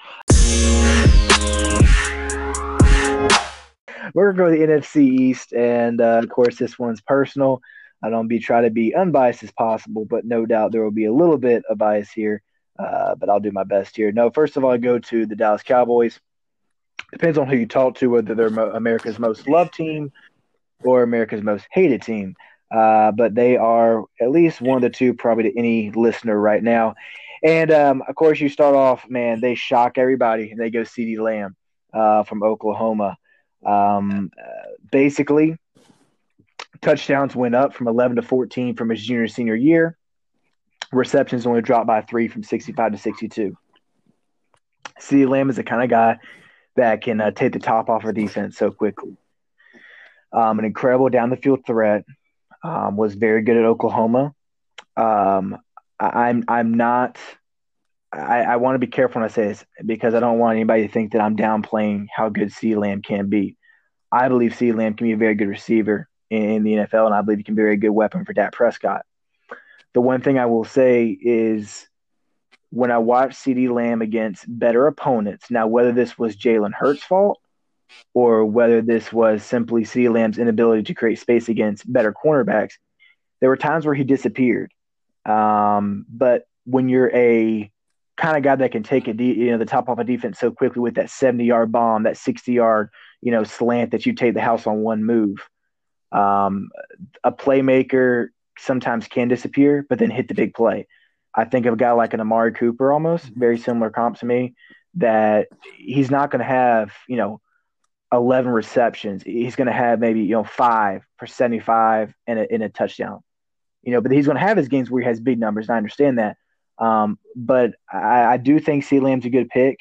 We're gonna go to the NFC East, and uh, of course, this one's personal. I don't be try to be unbiased as possible, but no doubt there will be a little bit of bias here. Uh, but I'll do my best here. No, first of all, I go to the Dallas Cowboys. Depends on who you talk to, whether they're America's most loved team or America's most hated team. Uh, but they are at least one of the two, probably to any listener right now. And um, of course, you start off, man, they shock everybody and they go CeeDee Lamb uh, from Oklahoma. Um, basically, touchdowns went up from 11 to 14 from his junior senior year. Receptions only dropped by three from 65 to 62. CeeDee Lamb is the kind of guy that can uh, take the top off our defense so quickly. Um, an incredible down the field threat. Um, was very good at Oklahoma. Um, I, I'm I'm not. I, I want to be careful when I say this because I don't want anybody to think that I'm downplaying how good CeeDee Lamb can be. I believe CeeDee Lamb can be a very good receiver in the NFL, and I believe he can be a very good weapon for Dak Prescott. The one thing I will say is when I watched CeeDee Lamb against better opponents, now whether this was Jalen Hurts' fault or whether this was simply CeeDee Lamb's inability to create space against better cornerbacks, there were times where he disappeared. Um, but when you're a kind of guy that can take a de- you know the top off a defense so quickly with that 70 yard bomb, that 60 yard you know slant that you take the house on one move, um, a playmaker sometimes can disappear, but then hit the big play. I think of a guy like an Amari Cooper, almost very similar comp to me. That he's not going to have you know 11 receptions. He's going to have maybe you know five for 75 and a, and a touchdown. You know, but he's going to have his games where he has big numbers. And I understand that. Um, but I, I do think C. Lamb's a good pick.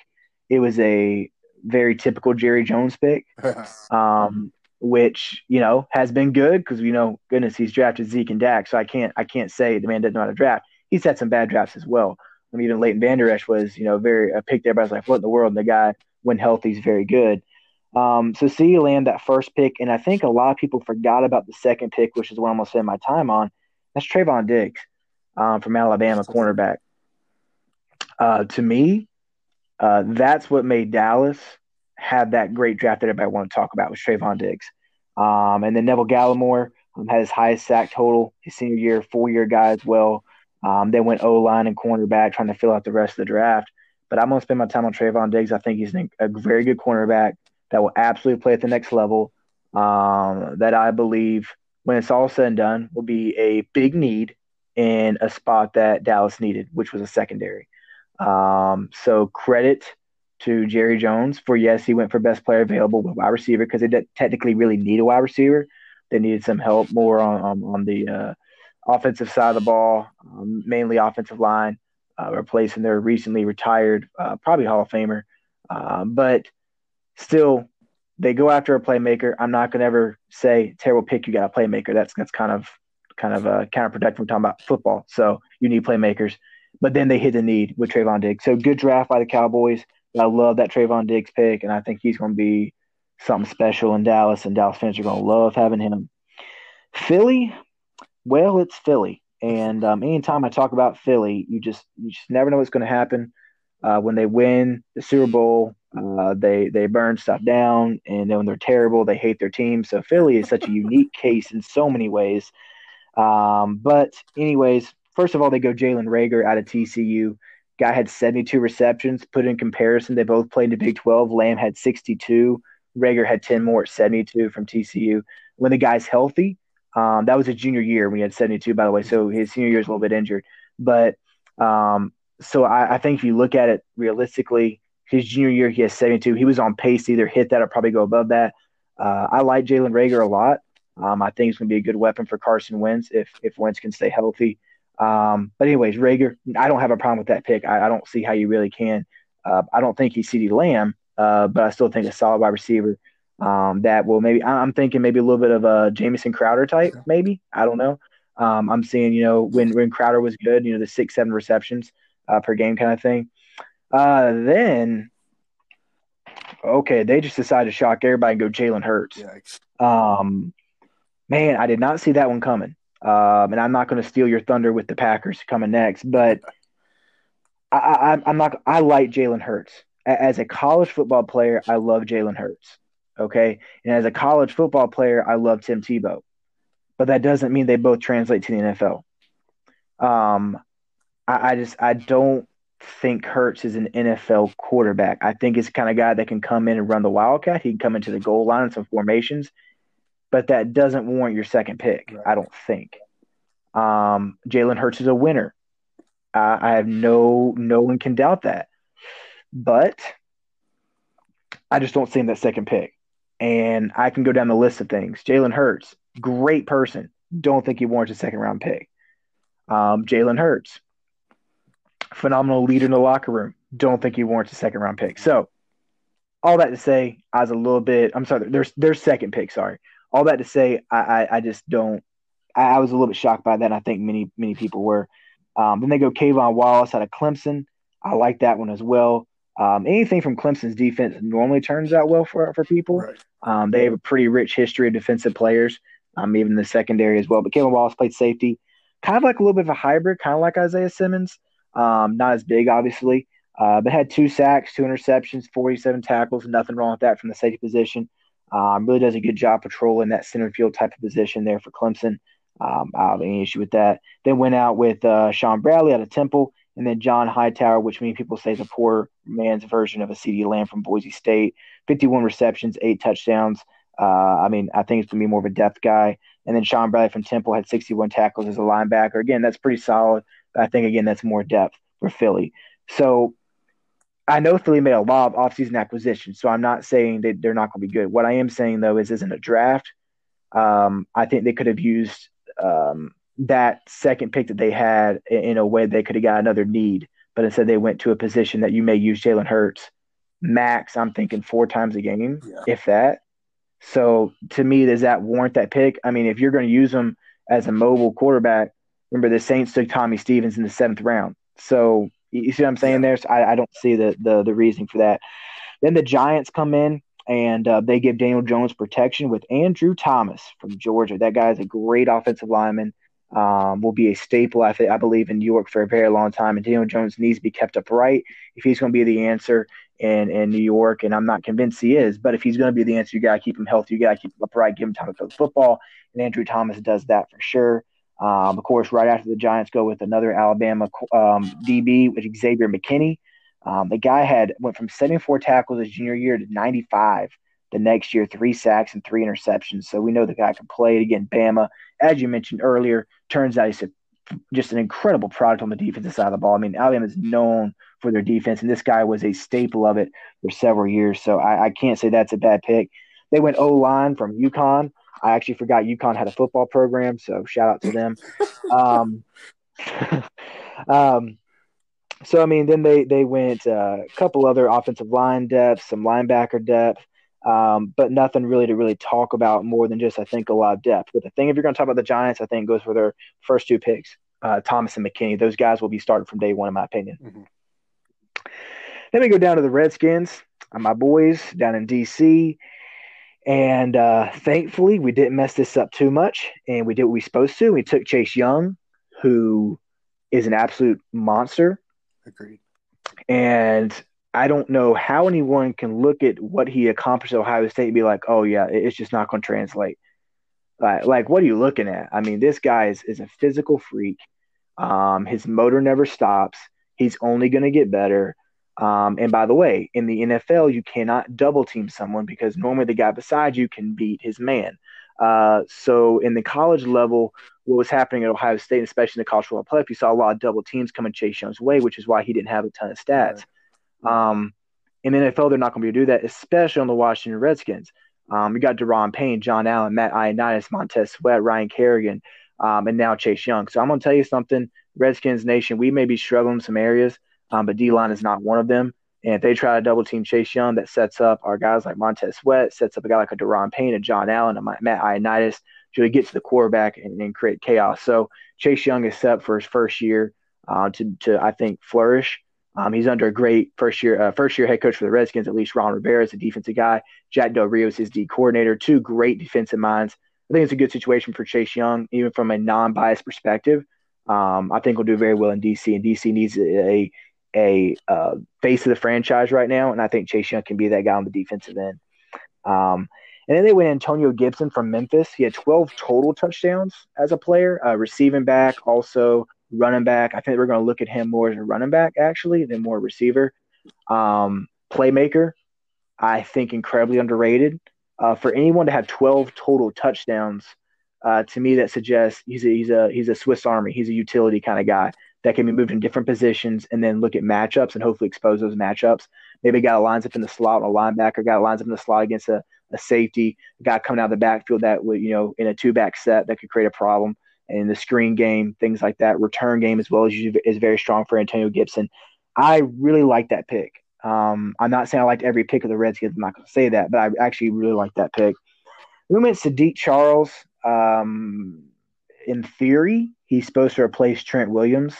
It was a very typical Jerry Jones pick. Um, which you know has been good because we know goodness he's drafted Zeke and Dak, so I can't I can't say the man doesn't know how to draft. He's had some bad drafts as well. I mean, even Leighton Vander Esch was you know very a pick there, but I was like, what in the world? And the guy when healthy is very good. Um, so see land that first pick, and I think a lot of people forgot about the second pick, which is what I'm gonna spend my time on. That's Trevon Diggs um, from Alabama, cornerback. Uh, to me, uh, that's what made Dallas had that great draft that everybody want to talk about was Trevon Diggs. Um, and then Neville Gallimore um, had his highest sack total his senior year, four year guy as well. Um, then went O line and cornerback trying to fill out the rest of the draft. But I'm going to spend my time on Trevon Diggs. I think he's a very good cornerback that will absolutely play at the next level. Um, that I believe, when it's all said and done, will be a big need in a spot that Dallas needed, which was a secondary. Um, so credit to Jerry Jones for yes, he went for best player available with wide receiver because they didn't technically really need a wide receiver. They needed some help more on on, on the uh, offensive side of the ball, um, mainly offensive line, uh, replacing their recently retired, uh, probably Hall of Famer. Um, but still, they go after a playmaker. I'm not going to ever say terrible pick. You got a playmaker. That's that's kind of kind of uh, counterproductive. We're talking about football, so you need playmakers. But then they hit the need with Trevon Diggs. So good draft by the Cowboys. I love that Trevon Diggs pick, and I think he's going to be something special in Dallas, and Dallas fans are going to love having him. Philly, well, it's Philly, and um, anytime I talk about Philly, you just you just never know what's going to happen. Uh, when they win the Super Bowl, uh, they they burn stuff down, and then when they're terrible, they hate their team. So Philly is such a unique case in so many ways. Um, but anyways, first of all, they go Jalen Reagor out of TCU. Guy had 72 receptions. Put in comparison, they both played in the Big 12. Lamb had 62. Reagor had 10 more at 72 from TCU. When the guy's healthy, um, that was a junior year when he had 72, by the way. So his senior year is a little bit injured. But um, so I, I, think if you look at it realistically, His junior year, he has 72. He was on pace to either hit that or probably go above that. Uh, I like Jalen Reagor a lot. Um, I think he's going to be a good weapon for Carson Wentz if if Wentz can stay healthy. Um, but anyways, Reagor, I don't have a problem with that pick. I, I don't see how you really can. Uh, I don't think he's CeeDee Lamb, uh, but I still think a solid wide receiver um, that will maybe. I'm thinking maybe a little bit of a Jamison Crowder type, maybe. I don't know. Um, I'm seeing you know when when Crowder was good, you know the six seven receptions uh, per game kind of thing. Uh, then okay, they just decided to shock everybody and go Jalen Hurts. Yikes. Um, man, I did not see that one coming. Um, and I'm not going to steal your thunder with the Packers coming next, but I, am not. I like Jalen Hurts as a college football player. I love Jalen Hurts. Okay, and as a college football player, I love Tim Tebow, but that doesn't mean they both translate to the NFL. Um, I, I just I don't think Hurts is an NFL quarterback. I think he's the kind of guy that can come in and run the wildcat. He can come into the goal line in some formations, but that doesn't warrant your second pick. Right. I don't think. Um, Jalen Hurts is a winner. I, I have no no one can doubt that, but I just don't see him that second pick. And I can go down the list of things. Jalen Hurts, great person. Don't think he warrants a second round pick. Um, Jalen Hurts, phenomenal leader in the locker room. Don't think he warrants a second round pick. So, all that to say, I was a little bit. I'm sorry. There's there's second pick. Sorry. All that to say, I I, I just don't. I, I, was a little bit shocked by that. And I think many many people were. Um, then they go K'Von Wallace out of Clemson. I like that one as well. Um, anything from Clemson's defense normally turns out well for for people. Right. Um, they have a pretty rich history of defensive players, um, even in the secondary as well. But K'Von Wallace played safety, kind of like a little bit of a hybrid, kind of like Isaiah Simmons. Um, not as big, obviously, uh, but had two sacks, two interceptions, 47 tackles. Nothing wrong with that from the safety position. Um, really does a good job patrolling that center field type of position there for Clemson. Um, I have any issue with that. Then went out with uh, Shaun Bradley out of Temple, and then John Hightower, which many people say is a poor man's version of a CeeDee Lamb from Boise State. 51 receptions, eight touchdowns. Uh, I mean, I think it's going to be more of a depth guy. And then Shaun Bradley from Temple had 61 tackles as a linebacker. Again, that's pretty solid. I think again that's more depth for Philly. So I know Philly made a lot of offseason acquisitions, so I'm not saying that they're not going to be good. What I am saying though is, isn't a draft, um, I think they could have used um, that second pick that they had in, in a way they could have got another need, but instead they went to a position that you may use Jalen Hurts max. I'm thinking four times a game, yeah. if that. So to me, does that warrant that pick? I mean, if you're going to use him as a mobile quarterback, Remember, the Saints took Tommy Stevens in the seventh round. So you see what I'm saying there? So I, I, don't see the, the the reasoning for that. Then the Giants come in and uh, they give Daniel Jones protection with Andrew Thomas from Georgia. That guy is a great offensive lineman. Um, will be a staple, I, th- I believe, in New York for a very long time. And Daniel Jones needs to be kept upright if he's going to be the answer in, in New York. And I'm not convinced he is, but if he's going to be the answer, you got to keep him healthy. You got to keep him upright, give him time to throw the football. And Andrew Thomas does that for sure. Um, of course, right after the Giants go with another Alabama um, DB, which Xavier McKinney. Um, the guy had went from 74 tackles his junior year to 95 the next year, three sacks and three interceptions. So we know the guy can play it again. Bama, as you mentioned earlier, turns out he's a, just an incredible product on the defensive side of the ball. I mean, Alabama is known for their defense, and this guy was a staple of it for several years. So I, I can't say that's a bad pick. They went O line from UConn. I actually forgot UConn had a football program, so shout out to them. um, um, so I mean, then they they went uh, a couple other offensive line depth, some linebacker depth, um, but nothing really to really talk about more than just I think a lot of depth. But the thing, if you're going to talk about the Giants, I think goes for their first two picks, uh, Thomas and McKinney. Those guys will be starting from day one, in my opinion. Mm-hmm. Then we go down to the Redskins, my boys down in DC. And uh, thankfully, we didn't mess this up too much, and we did what we supposed to. We took Chase Young, who is an absolute monster. Agreed. And I don't know how anyone can look at what he accomplished at Ohio State and be like, "Oh yeah, it's just not going to translate." Like, like, what are you looking at? I mean, this guy is, is a physical freak. Um, his motor never stops. He's only going to get better. Um, and by the way, in the NFL, you cannot double team someone because normally the guy beside you can beat his man. Uh, so in the college level, what was happening at Ohio State, especially in the college football playoff, you saw a lot of double teams coming Chase Young's way, which is why he didn't have a ton of stats. Um, In the NFL, they're not going to be able to do that, especially on the Washington Redskins. Um, you got Daron Payne, John Allen, Matt Ioannidis, Montez Sweat, Ryan Kerrigan, um, and now Chase Young. So I'm going to tell you something, Redskins Nation, we may be struggling in some areas, um, but D line is not one of them. And if they try to double team Chase Young, that sets up our guys like Montez Sweat, sets up a guy like a Daron Payne, a John Allen, a Matt Ioannidis to get to the quarterback and, and, create chaos. So Chase Young is set for his first year uh, to, to, I think, flourish. Um, he's under a great first year uh, first year head coach for the Redskins. At least Ron Rivera is a defensive guy. Jack Del Rio is his D coordinator. Two great defensive minds. I think it's a good situation for Chase Young, even from a non-biased perspective. Um, I think we'll do very well in DC, and DC needs a a uh, face of the franchise right now, and I think Chase Young can be that guy on the defensive end. Um, and then they went Antonio Gibson from Memphis. He had 12 total touchdowns as a player, uh, receiving back, also running back. I think we're going to look at him more as a running back actually than more receiver. Um, playmaker, I think incredibly underrated. Uh, for anyone to have 12 total touchdowns, uh, to me that suggests he's a, he's a he's a Swiss Army. He's a utility kind of guy that can be moved in different positions and then look at matchups and hopefully expose those matchups. Maybe a guy lines up in the slot, a linebacker, guy lines up in the slot against a, a safety, a guy coming out of the backfield that would, you know, in a two back set that could create a problem. And the screen game, things like that, return game as well as is very strong for Antonio Gibson. I really like that pick. Um, I'm not saying I liked every pick of the Redskins. I'm not going to say that, but I actually really like that pick. We went Saahdiq Charles. Um, in theory, he's supposed to replace Trent Williams.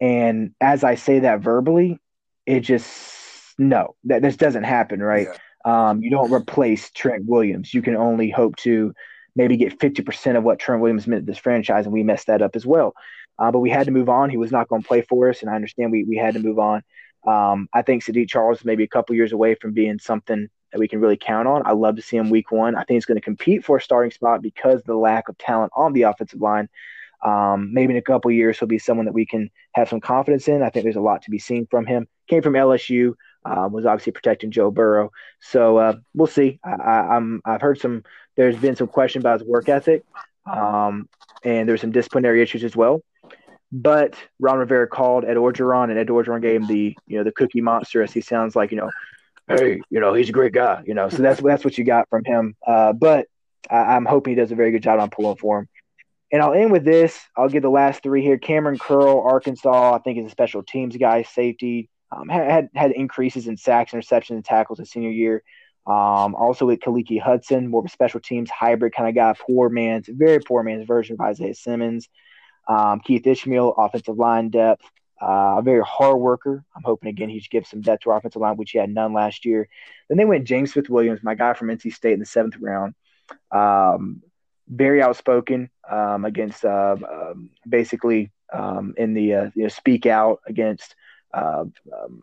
And as I say that verbally, it just no, that this doesn't happen, right? Yeah. Um, you don't replace Trent Williams. You can only hope to maybe get 50% of what Trent Williams meant to this franchise, and we messed that up as well. Uh, but we had to move on. He was not going to play for us, and I understand we, we had to move on. Um, I think Saahdiq Charles is maybe a couple years away from being something that we can really count on. I love to see him week one. I think he's going to compete for a starting spot because of the lack of talent on the offensive line. Um, maybe in a couple years, he'll be someone that we can have some confidence in. I think there's a lot to be seen from him. Came from LSU, um, was obviously protecting Joe Burrow. So uh, we'll see. I, am I've heard some. There's been some question about his work ethic, um, and there's some disciplinary issues as well. But Ron Rivera called Ed Orgeron, and Ed Orgeron gave him the you know the Cookie Monster, as he sounds like you know, hey, you know he's a great guy, you know. So that's that's what you got from him. Uh, but I, am hoping he does a very good job on pulling for him. And I'll end with this. I'll give the last three here. Cameron Curl, Arkansas, I think is a special teams guy, safety. Um, had had increases in sacks, interceptions, and tackles his senior year. Um, also with Khaleke Hudson, more of a special teams hybrid kind of guy, poor man's, very poor man's version of Isaiah Simmons. Um, Keith Ismael, offensive line depth, uh, a very hard worker. I'm hoping again he should give some depth to our offensive line, which he had none last year. Then they went James Smith Williams, my guy from NC State in the seventh round. Um, very outspoken um, against uh, um, basically um, in the uh, you know, speak out against uh, um,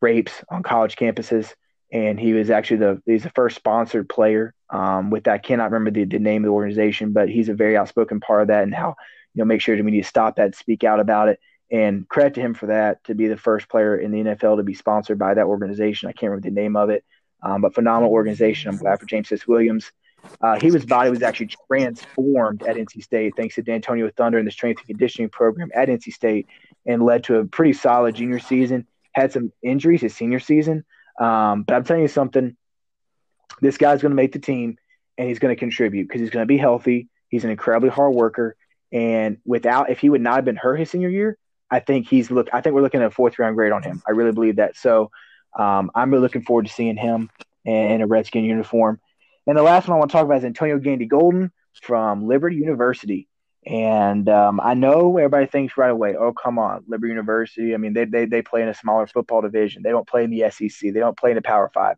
rapes on college campuses. And he was actually the he's the first sponsored player um, with that. I cannot remember the, the name of the organization, but he's a very outspoken part of that and how you know make sure that we need to stop that, speak out about it. And credit to him for that to be the first player in the NFL to be sponsored by that organization. I can't remember the name of it, but phenomenal organization. I'm glad for James S. Williams. Uh, he was body was actually transformed at NC State thanks to D'Antonio Thunder and the strength and conditioning program at NC State, and led to a pretty solid junior season. Had some injuries his senior season, um, but I'm telling you something. This guy's going to make the team, and he's going to contribute because he's going to be healthy. He's an incredibly hard worker, and without if he would not have been hurt his senior year, I think he's look. I think we're looking at a fourth round grade on him. I really believe that. So um, I'm really looking forward to seeing him in, in a Redskin uniform. And the last one I want to talk about is Antonio Gandy Golden from Liberty University. And um, I know everybody thinks right away, oh, come on, Liberty University. I mean, they, they, they play in a smaller football division. They don't play in the SEC. They don't play in the Power Five.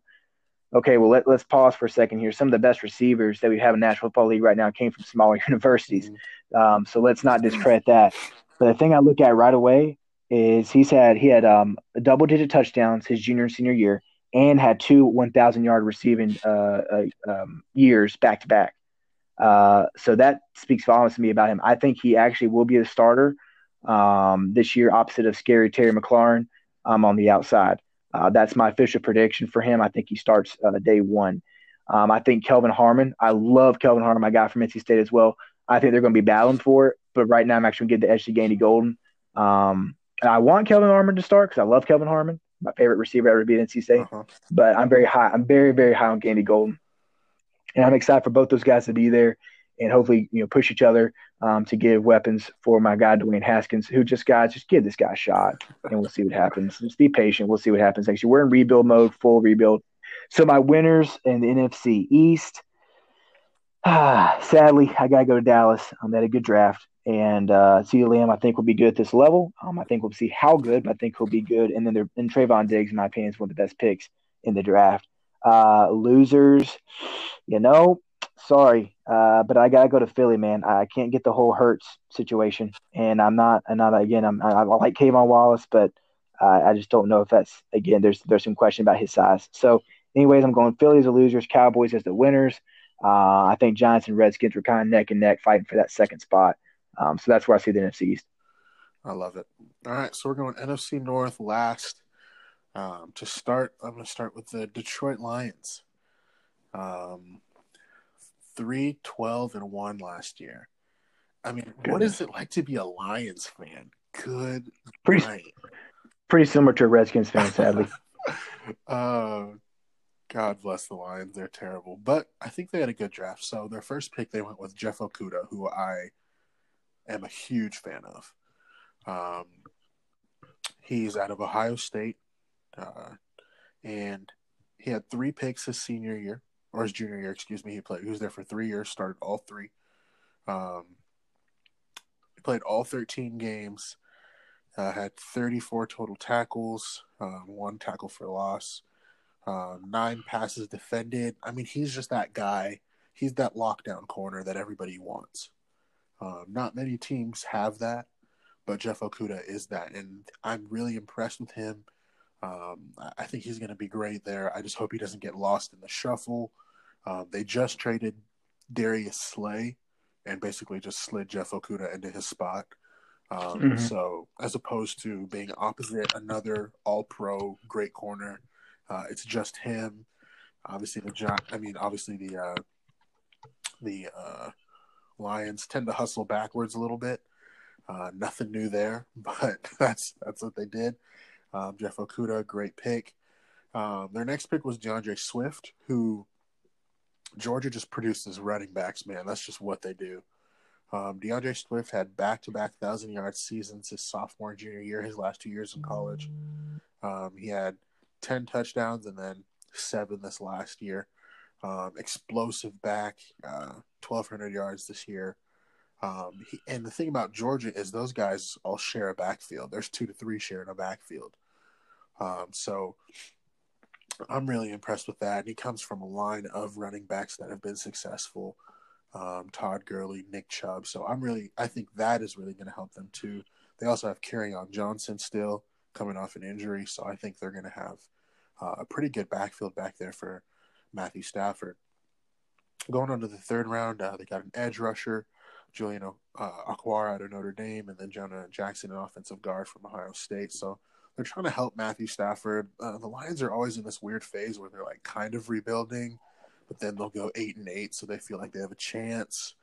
Okay, well, let, let's pause for a second here. Some of the best receivers that we have in National Football League right now came from smaller universities. Um, so let's not discredit that. But the thing I look at right away is he's had he had um, double digit touchdowns his junior and senior year and had two 1,000 yard receiving uh, uh, um, years back to back. Uh, so that speaks volumes to me about him. I think he actually will be a starter um, this year, opposite of Scary Terry McLaurin um, on the outside. Uh, that's my official prediction for him. I think he starts uh, day one. Um, I think Kelvin Harmon. I love Kelvin Harmon, my guy from NC State as well. I think they're going to be battling for it, but right now I'm actually going to give the edge to Gandy Golden. Um, and I want Kelvin Harmon to start because I love Kelvin Harmon my favorite receiver ever to be at NC State. Uh-huh. But I'm very high. I'm very very high on Gandy Golden, and I'm excited for both those guys to be there and hopefully you know push each other um, to give weapons for my guy Dwayne Haskins, who just guys just give this guy a shot, and we'll see what happens. Just be patient. We'll see what happens next year. We're in rebuild mode, full rebuild. So my winners in the NFC East. Ah, sadly, I gotta go to Dallas. Um, they had a good draft, and uh, CeeDee Lamb I think will be good at this level. Um, I think we'll see how good, but I think he'll be good. And then they're, and Trevon Diggs, in my opinion, is one of the best picks in the draft. Uh, losers, you know, sorry, uh, but I gotta go to Philly, man. I can't get the whole Hurts situation, and I'm not. I'm not again. I'm. I, like K'Von Wallace, but uh, I just don't know if that's again. There's there's some question about his size. So, anyways, I'm going Philly as the losers, Cowboys as the winners. Uh, I think Giants and Redskins were kind of neck and neck fighting for that second spot. Um, so that's where I see the NFC East. I love it. All right, so we're going NFC North last. Um, to start, I'm going to start with the Detroit Lions. Um, three, 12, and one last year. I mean, Goodness. what is it like to be a Lions fan? Good pretty, night. Pretty similar to a Redskins fan, sadly. uh, God bless the Lions. They're terrible. But I think they had a good draft. So their first pick, they went with Jeff Okudah, who I am a huge fan of. Um, he's out of Ohio State. Uh, and he had three picks his senior year or his junior year, excuse me. He played. He was there for three years. Started all three. Um, he played all thirteen games. Uh, had 34 total tackles, um, one tackle for loss, uh, nine passes defended. I mean, he's just that guy. He's that lockdown corner that everybody wants. Um, not many teams have that, but Jeff Okudah is that, and I'm really impressed with him. Um, I think he's going to be great there. I just hope he doesn't get lost in the shuffle. Um, they just traded Darius Slay and basically just slid Jeff Okudah into his spot. Um, mm-hmm. So as opposed to being opposite another All Pro great corner, uh, it's just him. Obviously the John. I mean, obviously the uh, the uh, Lions tend to hustle backwards a little bit. Uh, nothing new there, but that's that's what they did. Um, Jeff Okudah, great pick. Um, their next pick was D'Andre Swift, who Georgia just produces running backs, man. That's just what they do. Um, D'Andre Swift had back-to-back thousand yard seasons his sophomore and junior year, his last two years in college. Um, he had ten touchdowns and then seven this last year. Um, explosive back, uh, twelve hundred yards this year. Um, he, and the thing about Georgia is those guys all share a backfield. There's two to three sharing a backfield. Um, so I'm really impressed with that. And he comes from a line of running backs that have been successful. Um, Todd Gurley, Nick Chubb. So I'm really, I think that is really going to help them too. They also have Kerryon Johnson still coming off an injury, so I think they're going to have uh, a pretty good backfield back there for Matthew Stafford. Going on to the third round, uh, they got an edge rusher, Julian uh, Okwara out of Notre Dame, and then Jonah Jackson, an offensive guard from Ohio State. So they're trying to help Matthew Stafford. Uh, the Lions are always in this weird phase where they're like kind of rebuilding, but then they'll go eight and eight, so they feel like they have a chance,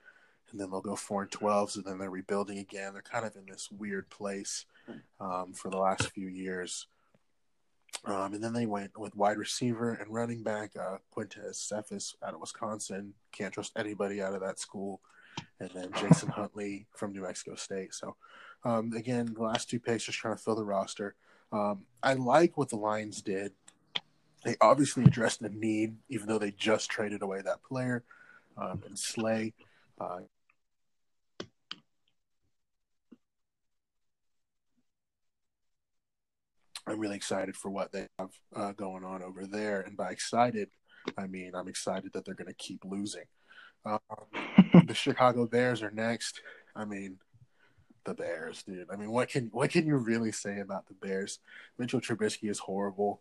and then they'll go four and twelve, so then they're rebuilding again. They're kind of in this weird place um, for the last few years. Um, and then they went with wide receiver and running back uh, Quintez Cephus out of Wisconsin. Can't trust anybody out of that school. And then Jason Huntley from New Mexico State. So, um, again, the last two picks just trying to fill the roster. Um, I like what the Lions did. They obviously addressed the need, even though they just traded away that player um, and Slay. Uh, I'm really excited for what they have uh, going on over there. And by excited, I mean I'm excited that they're going to keep losing. Um, the Chicago Bears are next. I mean, the Bears, dude. I mean, what can what can you really say about the Bears? Mitchell Trubisky is horrible.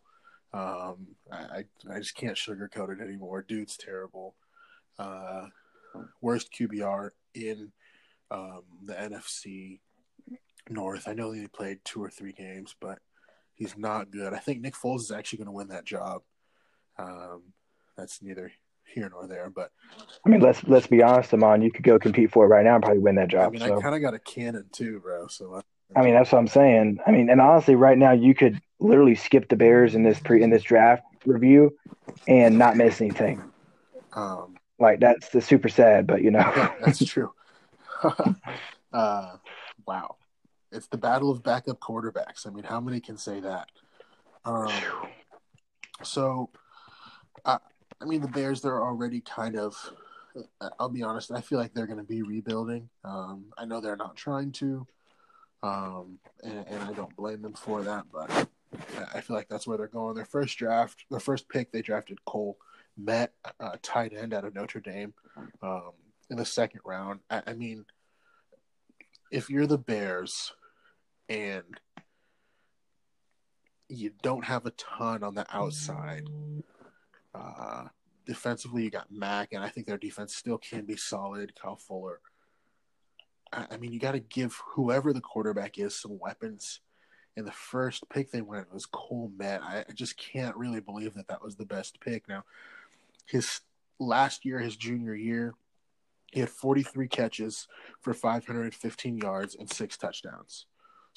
Um, I I just can't sugarcoat it anymore. Dude's terrible. Uh, worst QBR in um, the NFC North. I know they played two or three games, but he's not good. I think Nick Foles is actually going to win that job. Um, that's neither here nor there. But I mean, let's let's be honest, Amon. You could go compete for it right now and probably win that job. I mean, so. I kind of got a cannon too, bro. So I, I mean, that's what I'm saying. I mean, and honestly, right now you could literally skip the Bears in this pre in this draft review and not miss anything. Um, Like that's the super sad, but you know. yeah, that's true. uh, wow, it's the battle of backup quarterbacks. I mean, how many can say that? Um, so, I, I mean, the Bears they're already kind of. I'll be honest. I feel like they're going to be rebuilding. Um, I know they're not trying to, um, and, and I don't blame them for that. But I feel like that's where they're going. Their first draft, their first pick, they drafted Cole Kmet, uh, tight end out of Notre Dame, um, in the second round. I, I mean, if you're the Bears and you don't have a ton on the outside, uh, defensively you got Mack, and I think their defense still can be solid. Kyle Fuller. I, I mean, you got to give whoever the quarterback is some weapons. And the first pick they went was Cole Kmet. I, I just can't really believe that that was the best pick. Now, his last year, his junior year, he had 43 catches for 515 yards and six touchdowns.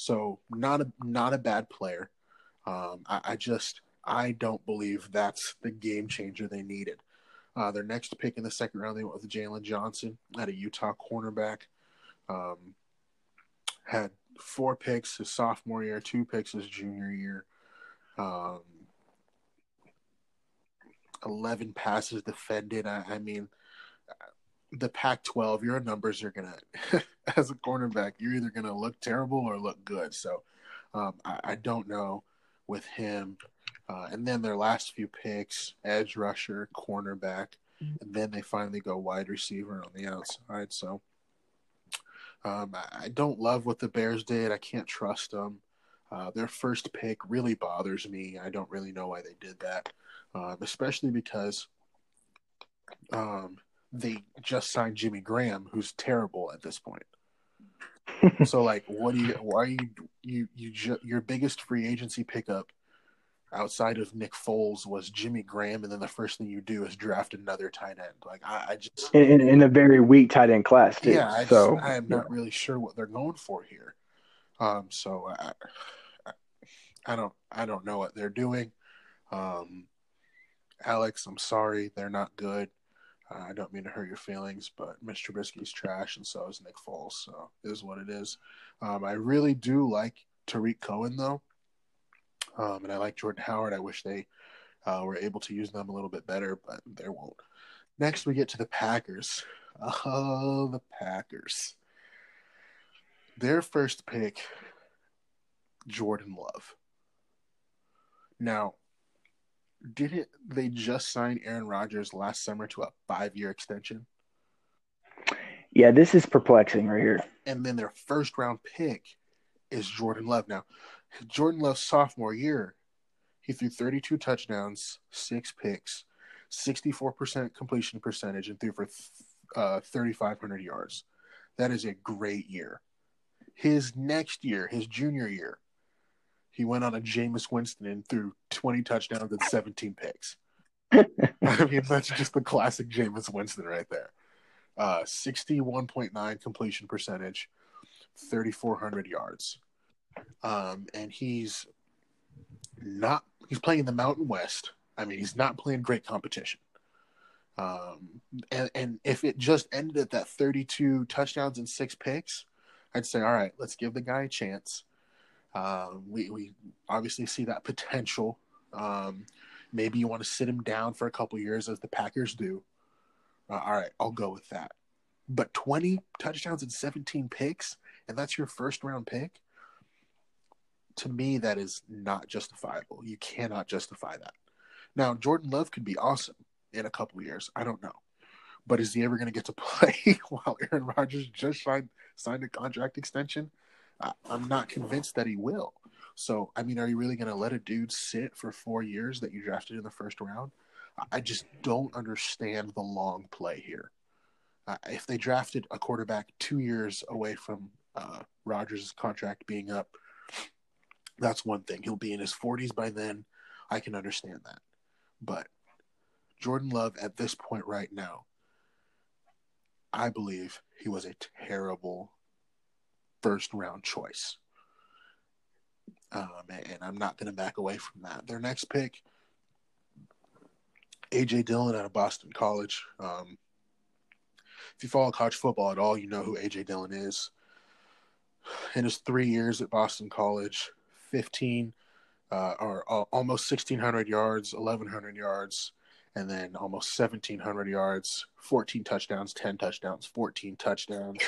So not a not a bad player. Um, I, I just I don't believe that's the game changer they needed. Uh, their next pick in the second round, they went with Jaylon Johnson at a Utah cornerback. Um, had four picks his sophomore year, two picks his junior year. Um, 11 passes defended. I, I mean, the Pac 12, your numbers are going to, as a cornerback, you're either going to look terrible or look good. So um, I, I, don't know with him. Uh, and then their last few picks edge rusher, cornerback, and then they finally go wide receiver on the outside. So um, I, I don't love what the Bears did. I can't trust them. Uh, their first pick really bothers me. I don't really know why they did that, uh, especially because um, they just signed Jimmy Graham, who's terrible at this point. so, like, what do you? Why are you you you ju- your biggest free agency pickup outside of Nick Foles was Jimmy Graham, and then the first thing you do is draft another tight end. Like, I, I just in, in, a very weak tight end class, too. Yeah, I so just, I am not really sure what they're going for here. Um, so I, I, I don't I don't know what they're doing. Um, Alex, I'm sorry, they're not good. Uh, I don't mean to hurt your feelings, but Mitch Trubisky's trash, and so is Nick Foles. So it is what it is. Um, I really do like Tarik Cohen, though, um, and I like Jordan Howard. I wish they uh, were able to use them a little bit better, but they won't. Next, we get to the Packers. Oh, the Packers. Their first pick, Jordan Love. Now, didn't they just sign Aaron Rodgers last summer to a five year extension? Yeah, this is perplexing right here. And then their first round pick is Jordan Love. Now, Jordan Love's sophomore year, he threw 32 touchdowns, six picks, 64% completion percentage, and threw for uh, 3,500 yards. That is a great year. His next year, his junior year, he went on a Jameis Winston and threw 20 touchdowns and 17 picks. I mean, that's just the classic Jameis Winston right there. Uh, 61.9 completion percentage, 3,400 yards. Um, and he's not, he's playing in the Mountain West. I mean, he's not playing great competition. Um, and, and if it just ended at that 32 touchdowns and six picks, I'd say, all right, let's give the guy a chance. Um, we, we obviously see that potential. Um, maybe you want to sit him down for a couple years as the Packers do. Uh, all right, I'll go with that. But 20 touchdowns and 17 picks, and that's your first round pick? To me, that is not justifiable. You cannot justify that. Now, Jordan Love could be awesome in a couple years. I don't know. But is he ever going to get to play while Aaron Rodgers just signed, signed a contract extension? I, I'm not convinced that he will. So, I mean, are you really going to let a dude sit for four years that you drafted in the first round? I just don't understand the long play here. Uh, if they drafted a quarterback two years away from uh, Rodgers' contract being up, that's one thing. He'll be in his 40s by then. I can understand that. But Jordan Love at this point right now, I believe he was a terrible first round choice. Um, and I'm not going to back away from that. Their next pick, AJ Dillon out of Boston College. Um, if you follow college football at all, you know who AJ Dillon is. In his three years at Boston College, 15 uh, or uh, almost 1,600 yards, 1,100 yards, and then almost 1,700 yards, 14 touchdowns, 10 touchdowns, 14 touchdowns.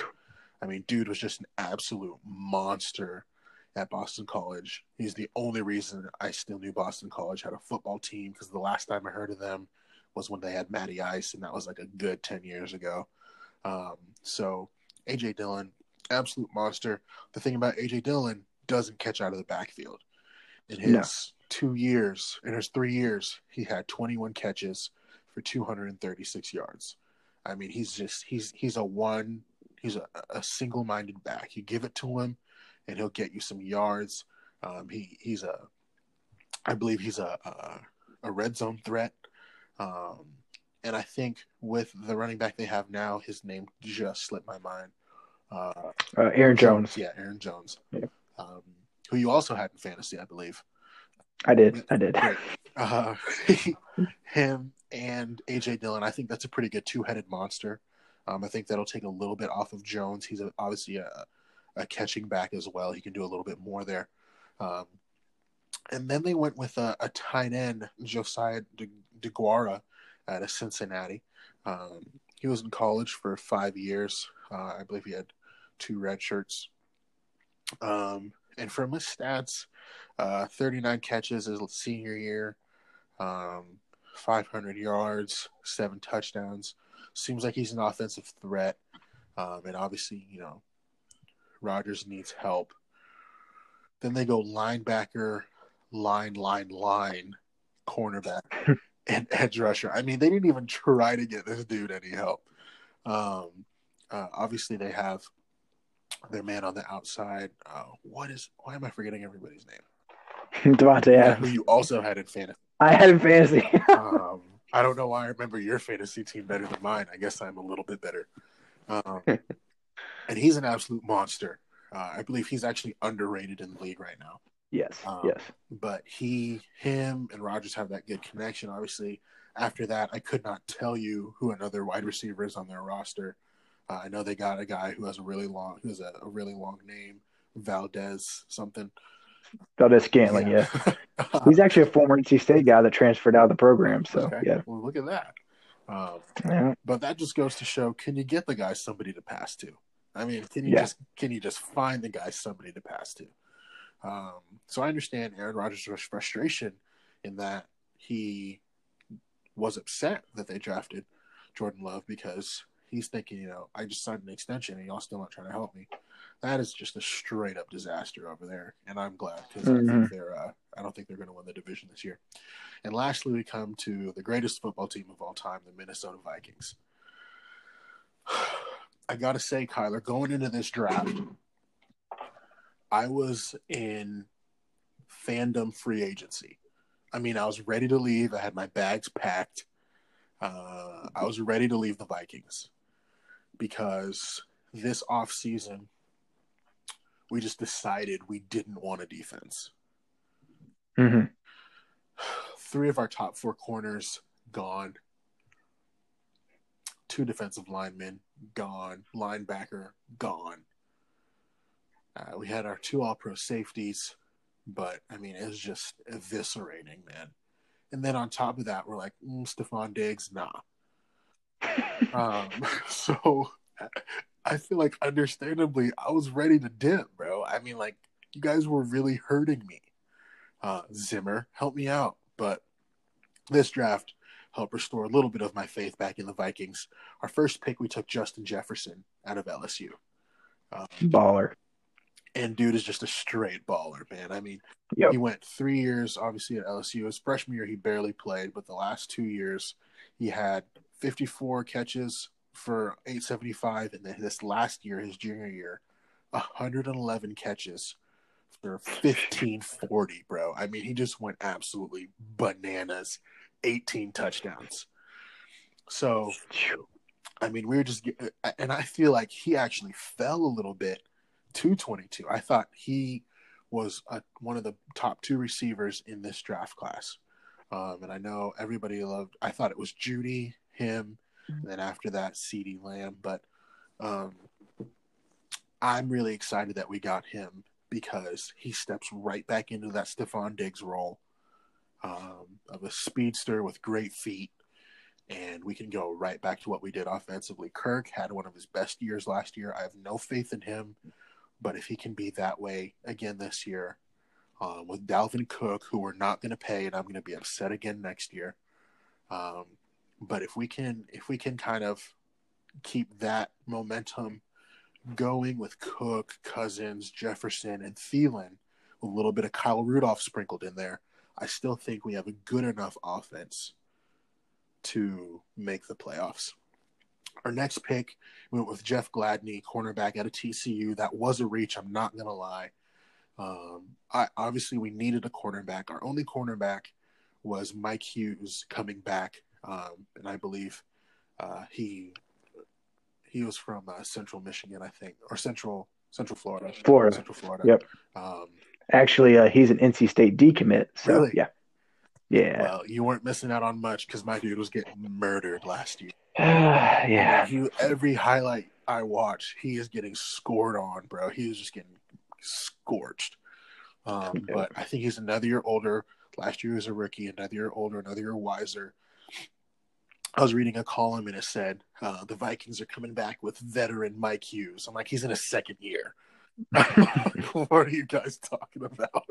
I mean, dude was just an absolute monster at Boston College. He's the only reason I still knew Boston College had a football team because the last time I heard of them was when they had Matty Ice, and that was like a good 10 years ago. Um, so, AJ Dillon, absolute monster. The thing about AJ Dillon doesn't catch out of the backfield. In his no. two years, in his three years, he had 21 catches for 236 yards. I mean, he's just he's he's a one he's a, a single minded back. You give it to him, and he'll get you some yards. Um, he he's a, I believe he's a a, a red zone threat. Um, and I think with the running back they have now, his name just slipped my mind. Uh, uh, Aaron Jones. Yeah, Aaron Jones. Yeah. Um, who you also had in fantasy, I believe. I did. I did. Uh, him and AJ Dillon. I think that's a pretty good two-headed monster. Um, I think that'll take a little bit off of Jones. He's a, obviously a, a, catching back as well. He can do a little bit more there. Um, and then they went with a, a tight end, Josiah De, Deguara, out of Cincinnati. Um, he was in college for five years. Uh, I believe he had two red shirts. Um, and from his stats, uh, 39 catches his senior year, um, 500 yards, seven touchdowns. Seems like he's an offensive threat. Um, and obviously, you know, Rodgers needs help. Then they go linebacker, line, line, line, cornerback, and edge rusher. I mean, they didn't even try to get this dude any help. Um, uh, obviously, they have their man on the outside. Uh, what is? Why am I forgetting everybody's name? Davante yeah, Who you also had in fantasy? I had in fantasy. um, I don't know why I remember your fantasy team better than mine. I guess I'm a little bit better. Um, and he's an absolute monster. Uh, I believe he's actually underrated in the league right now. Yes. Um, yes. But he, him, and Rodgers have that good connection. Obviously, after that, I could not tell you who another wide receiver is on their roster. Uh, I know they got a guy who has a really long, who has a, a really long name, Valdes something. Valdes-Scantling, yeah. yeah. He's actually a former NC State guy that transferred out of the program. So okay. yeah. Well, look at that. Um, yeah. But that just goes to show: can you get the guy somebody to pass to? I mean, can you yeah. just can you just find the guy somebody to pass to? Um, so I understand Aaron Rodgers' frustration in that he was upset that they drafted Jordan Love because he's thinking, you know, I just signed an extension and y'all still not trying to help me. That is just a straight up disaster over there, and I'm glad because mm-hmm. I think mm-hmm. they're. Uh, I don't think they're going to win the division this year. And lastly, we come to the greatest football team of all time, the Minnesota Vikings. I got to say, Kyler, going into this draft, I was in fandom free agency. I mean, I was ready to leave. I had my bags packed. Uh, I was ready to leave the Vikings because this off season we just decided we didn't want a defense. Mm-hmm. Three of our top four corners gone. Two defensive linemen gone. Linebacker gone. Uh, we had our two All Pro safeties, but I mean, it was just eviscerating, man. And then on top of that, we're like, mm, Stefon Diggs, nah. um, so I feel like, understandably, I was ready to dip, bro. I mean, like, you guys were really hurting me. Uh, Zimmer, help me out. But this draft helped restore a little bit of my faith back in the Vikings. Our first pick, we took Justin Jefferson out of LSU. Um, Baller and dude is just a straight baller, man. I mean, yep. he went three years, obviously at LSU. His freshman year, he barely played, but the last two years, he had 54 catches for 875, and then this last year, his junior year, 111 catches for 1540, bro. I mean, he just went absolutely bananas. 18 touchdowns. So, I mean, we were just, and I feel like he actually fell a little bit to 22. I thought he was a, one of the top two receivers in this draft class. Um, and I know everybody loved. I thought it was Jeudy, him, and then after that, CeeDee Lamb. But um, I'm really excited that we got him because he steps right back into that Stefon Diggs role um, of a speedster with great feet. And we can go right back to what we did offensively. Kirk had one of his best years last year. I have no faith in him, but if he can be that way again this year, um, with Dalvin Cook, who we're not going to pay, and I'm going to be upset again next year. Um, but if we can, if we can kind of keep that momentum going with Cook, Cousins, Jefferson, and Thielen, a little bit of Kyle Rudolph sprinkled in there, I still think we have a good enough offense to make the playoffs. Our next pick went with Jeff Gladney, cornerback out of TCU. That was a reach. I'm not gonna lie. Um, I obviously we needed a cornerback. Our only cornerback was Mike Hughes coming back, um, and I believe uh, he he was from uh, Central Michigan, I think, or Central Central Florida. Florida. Central Florida. Yep. Um, Actually, uh, he's an NC State decommit. So Really? yeah, yeah, well, you weren't missing out on much because my dude was getting murdered last year. yeah. Every highlight I watch, he is getting scored on, bro. He is just getting scorched. Um, Yeah. but I think he's another year older. Last year he was a rookie, another year older, another year wiser. I was reading a column and it said uh, the Vikings are coming back with veteran Mike Hughes. I'm like, he's in his second year. what are you guys talking about?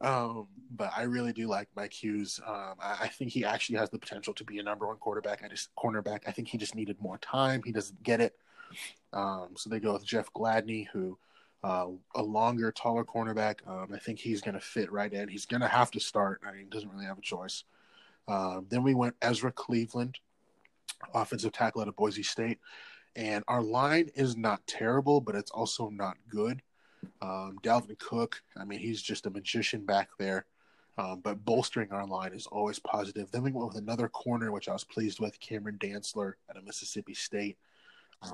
Um, but I really do like Mike Hughes. Um, I, I think he actually has the potential to be a number one quarterback. I just cornerback. I think he just needed more time. He doesn't get it. Um, so they go with Jeff Gladney, who uh, a longer, taller cornerback. Um, I think he's going to fit right in. He's going to have to start. I mean, he doesn't really have a choice. Um, then we went Ezra Cleveland, offensive tackle out of Boise State. And our line is not terrible, but it's also not good. Um, Dalvin Cook, I mean, he's just a magician back there. Um, but bolstering our line is always positive. Then we went with another corner, which I was pleased with, Cameron Dantzler out of Mississippi State.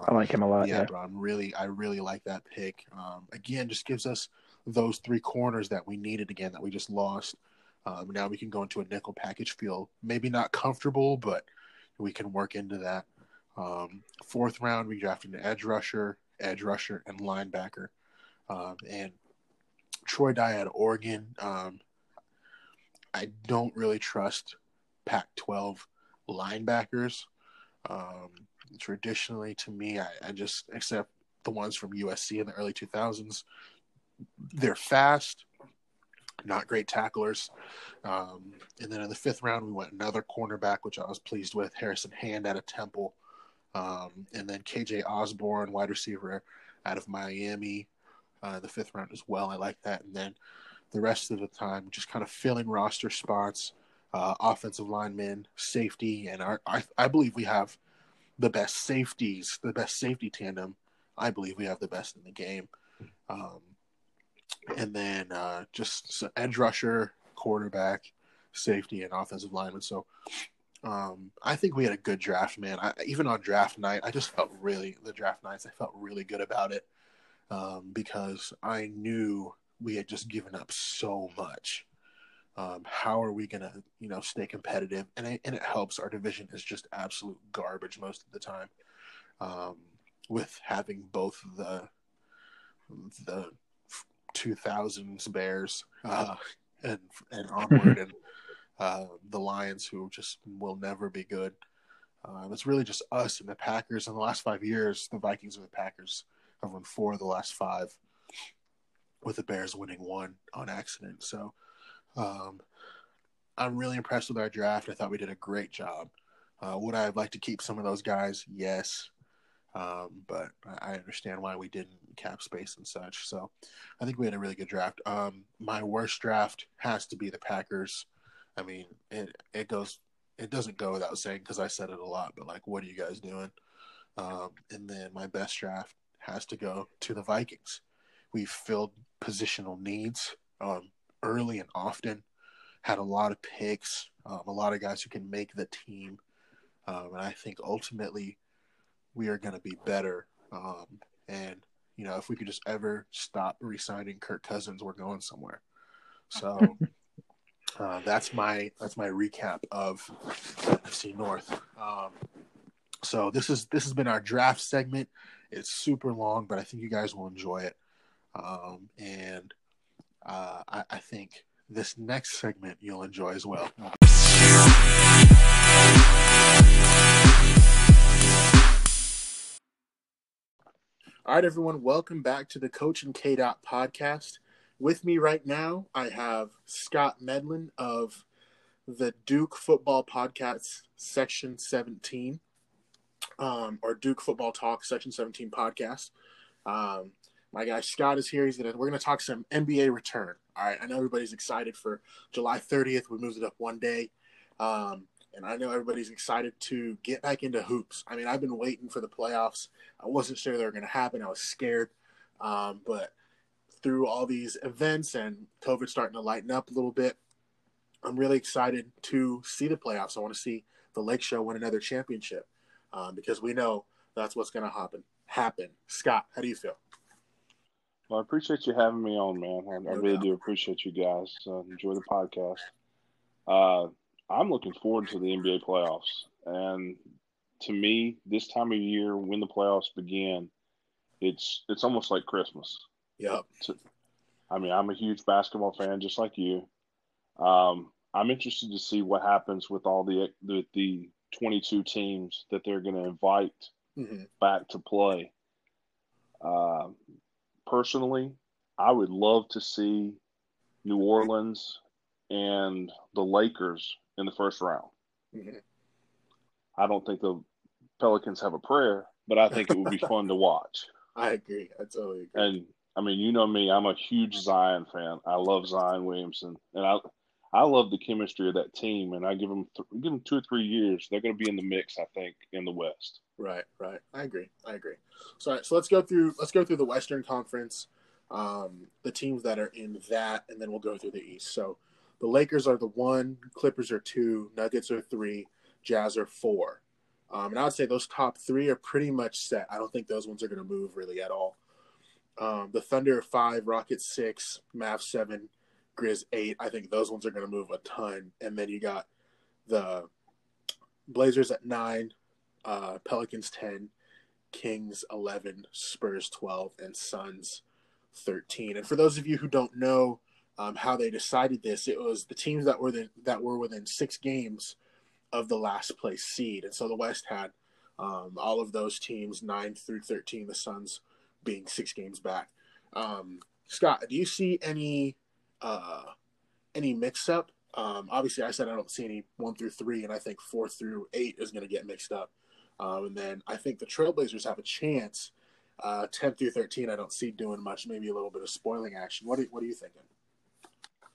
I like him a lot. yeah, Yeah, bro, I'm really, I really like that pick. Um, again, just gives us those three corners that we needed again that we just lost. Um, now we can go into a nickel package feel, maybe not comfortable, but we can work into that. Um, fourth round, we drafted an edge rusher, edge rusher, and linebacker. Um, and Troy Dye at Oregon. Um, I don't really trust Pac-12 linebackers. Um, traditionally, to me, I, I just except the ones from USC in the early 2000s. They're fast, not great tacklers. Um, and then in the fifth round, we went another cornerback, which I was pleased with. Harrison Hand out of Temple. Um, and then KJ Osborn, wide receiver out of Miami, uh, the fifth round as well. I like that. And then the rest of the time, just kind of filling roster spots, uh, offensive linemen, safety, and our, I, I believe we have the best safeties, the best safety tandem. I believe we have the best in the game. Um, and then uh, just edge rusher, quarterback, safety, and offensive lineman. So um, I think we had a good draft, man. I, even on draft night, I just felt really the draft nights. I felt really good about it um, because I knew we had just given up so much. Um, how are we gonna, you know, stay competitive? And it, and it helps. Our division is just absolute garbage most of the time. Um, with having both the the 2000s Bears uh, and and onward and uh, the Lions who just will never be good. Um, it's really just us and the Packers. In the last five years, the Vikings and the Packers have won four of the last five, with the Bears winning one on accident. So um, I'm really impressed with our draft. I thought we did a great job. Uh, would I like to keep some of those guys? Yes. Um, but I understand why we didn't cap space and such. So I think we had a really good draft. Um, my worst draft has to be the Packers. I mean, it it goes it doesn't go without saying because I said it a lot. But like, what are you guys doing? Um, and then my best draft has to go to the Vikings. We've filled positional needs um, early and often. Had a lot of picks, um, a lot of guys who can make the team, um, and I think ultimately we are going to be better. Um, and you know, if we could just ever stop re-signing Kirk Cousins, we're going somewhere. So uh, that's my that's my recap of NFC North. Um, so this is this has been our draft segment. It's super long, but I think you guys will enjoy it. Um, and uh, I, I think this next segment you'll enjoy as well. All right, everyone, welcome back to the Coach and K Dot podcast. With me right now, I have Scott Medlin of the Duke Football Podcast, Section 17, um, or Duke Football Talk, Section 17 podcast. Um, my guy Scott is here. He's gonna we're gonna talk some NBA return. All right, I know everybody's excited for July 30th. We moved it up one day. Um, and I know everybody's excited to get back into hoops. I mean, I've been waiting for the playoffs. I wasn't sure they were going to happen. I was scared, um, but through all these events and COVID starting to lighten up a little bit, I'm really excited to see the playoffs. I want to see the Lake Show win another championship um, because we know that's what's going to happen. Happen, Scott. How do you feel? Well, I appreciate you having me on, man. I, I really do appreciate you guys. Uh, enjoy the podcast. Uh, I'm looking forward to the NBA playoffs. And to me, this time of year when the playoffs begin, it's it's almost like Christmas. Yep. I mean, I'm a huge basketball fan, just like you. Um, I'm interested to see what happens with all the the, the 22 teams that they're going to invite mm-hmm. back to play. Uh, personally, I would love to see New Orleans and the Lakers in the first round. Mm-hmm. I don't think the Pelicans have a prayer, but I think it would be fun to watch. I agree. I totally agree. And I mean, you know me, I'm a huge Zion fan. I love Zion Williamson, and I I love the chemistry of that team. And I give them th- give them two or three years, they're going to be in the mix. I think in the West. Right, right. I agree. I agree. So, right, so let's go through let's go through the Western Conference, um, the teams that are in that, and then we'll go through the East. So the Lakers are the one, Clippers are two, Nuggets are three, Jazz are four. Um, and I would say those top three are pretty much set. I don't think those ones are going to move really at all. Um, the Thunder are five, Rockets six, Mavs seven, Grizz eight. I think those ones are going to move a ton. And then you got the Blazers at nine, uh, Pelicans ten, Kings eleven, Spurs twelve, and Suns thirteen. And for those of you who don't know, um, how they decided this. It was the teams that were the, that were within six games of the last place seed, and so the West had um, all of those teams nine through thirteen. The Suns being six games back. Um, Scott, do you see any uh, any mix up? Um, obviously, I said I don't see any one through three, and I think four through eight is going to get mixed up. Um, and then I think the Trailblazers have a chance. Uh, 10 through 13, I don't see doing much, maybe a little bit of spoiling action. What are, what are you thinking?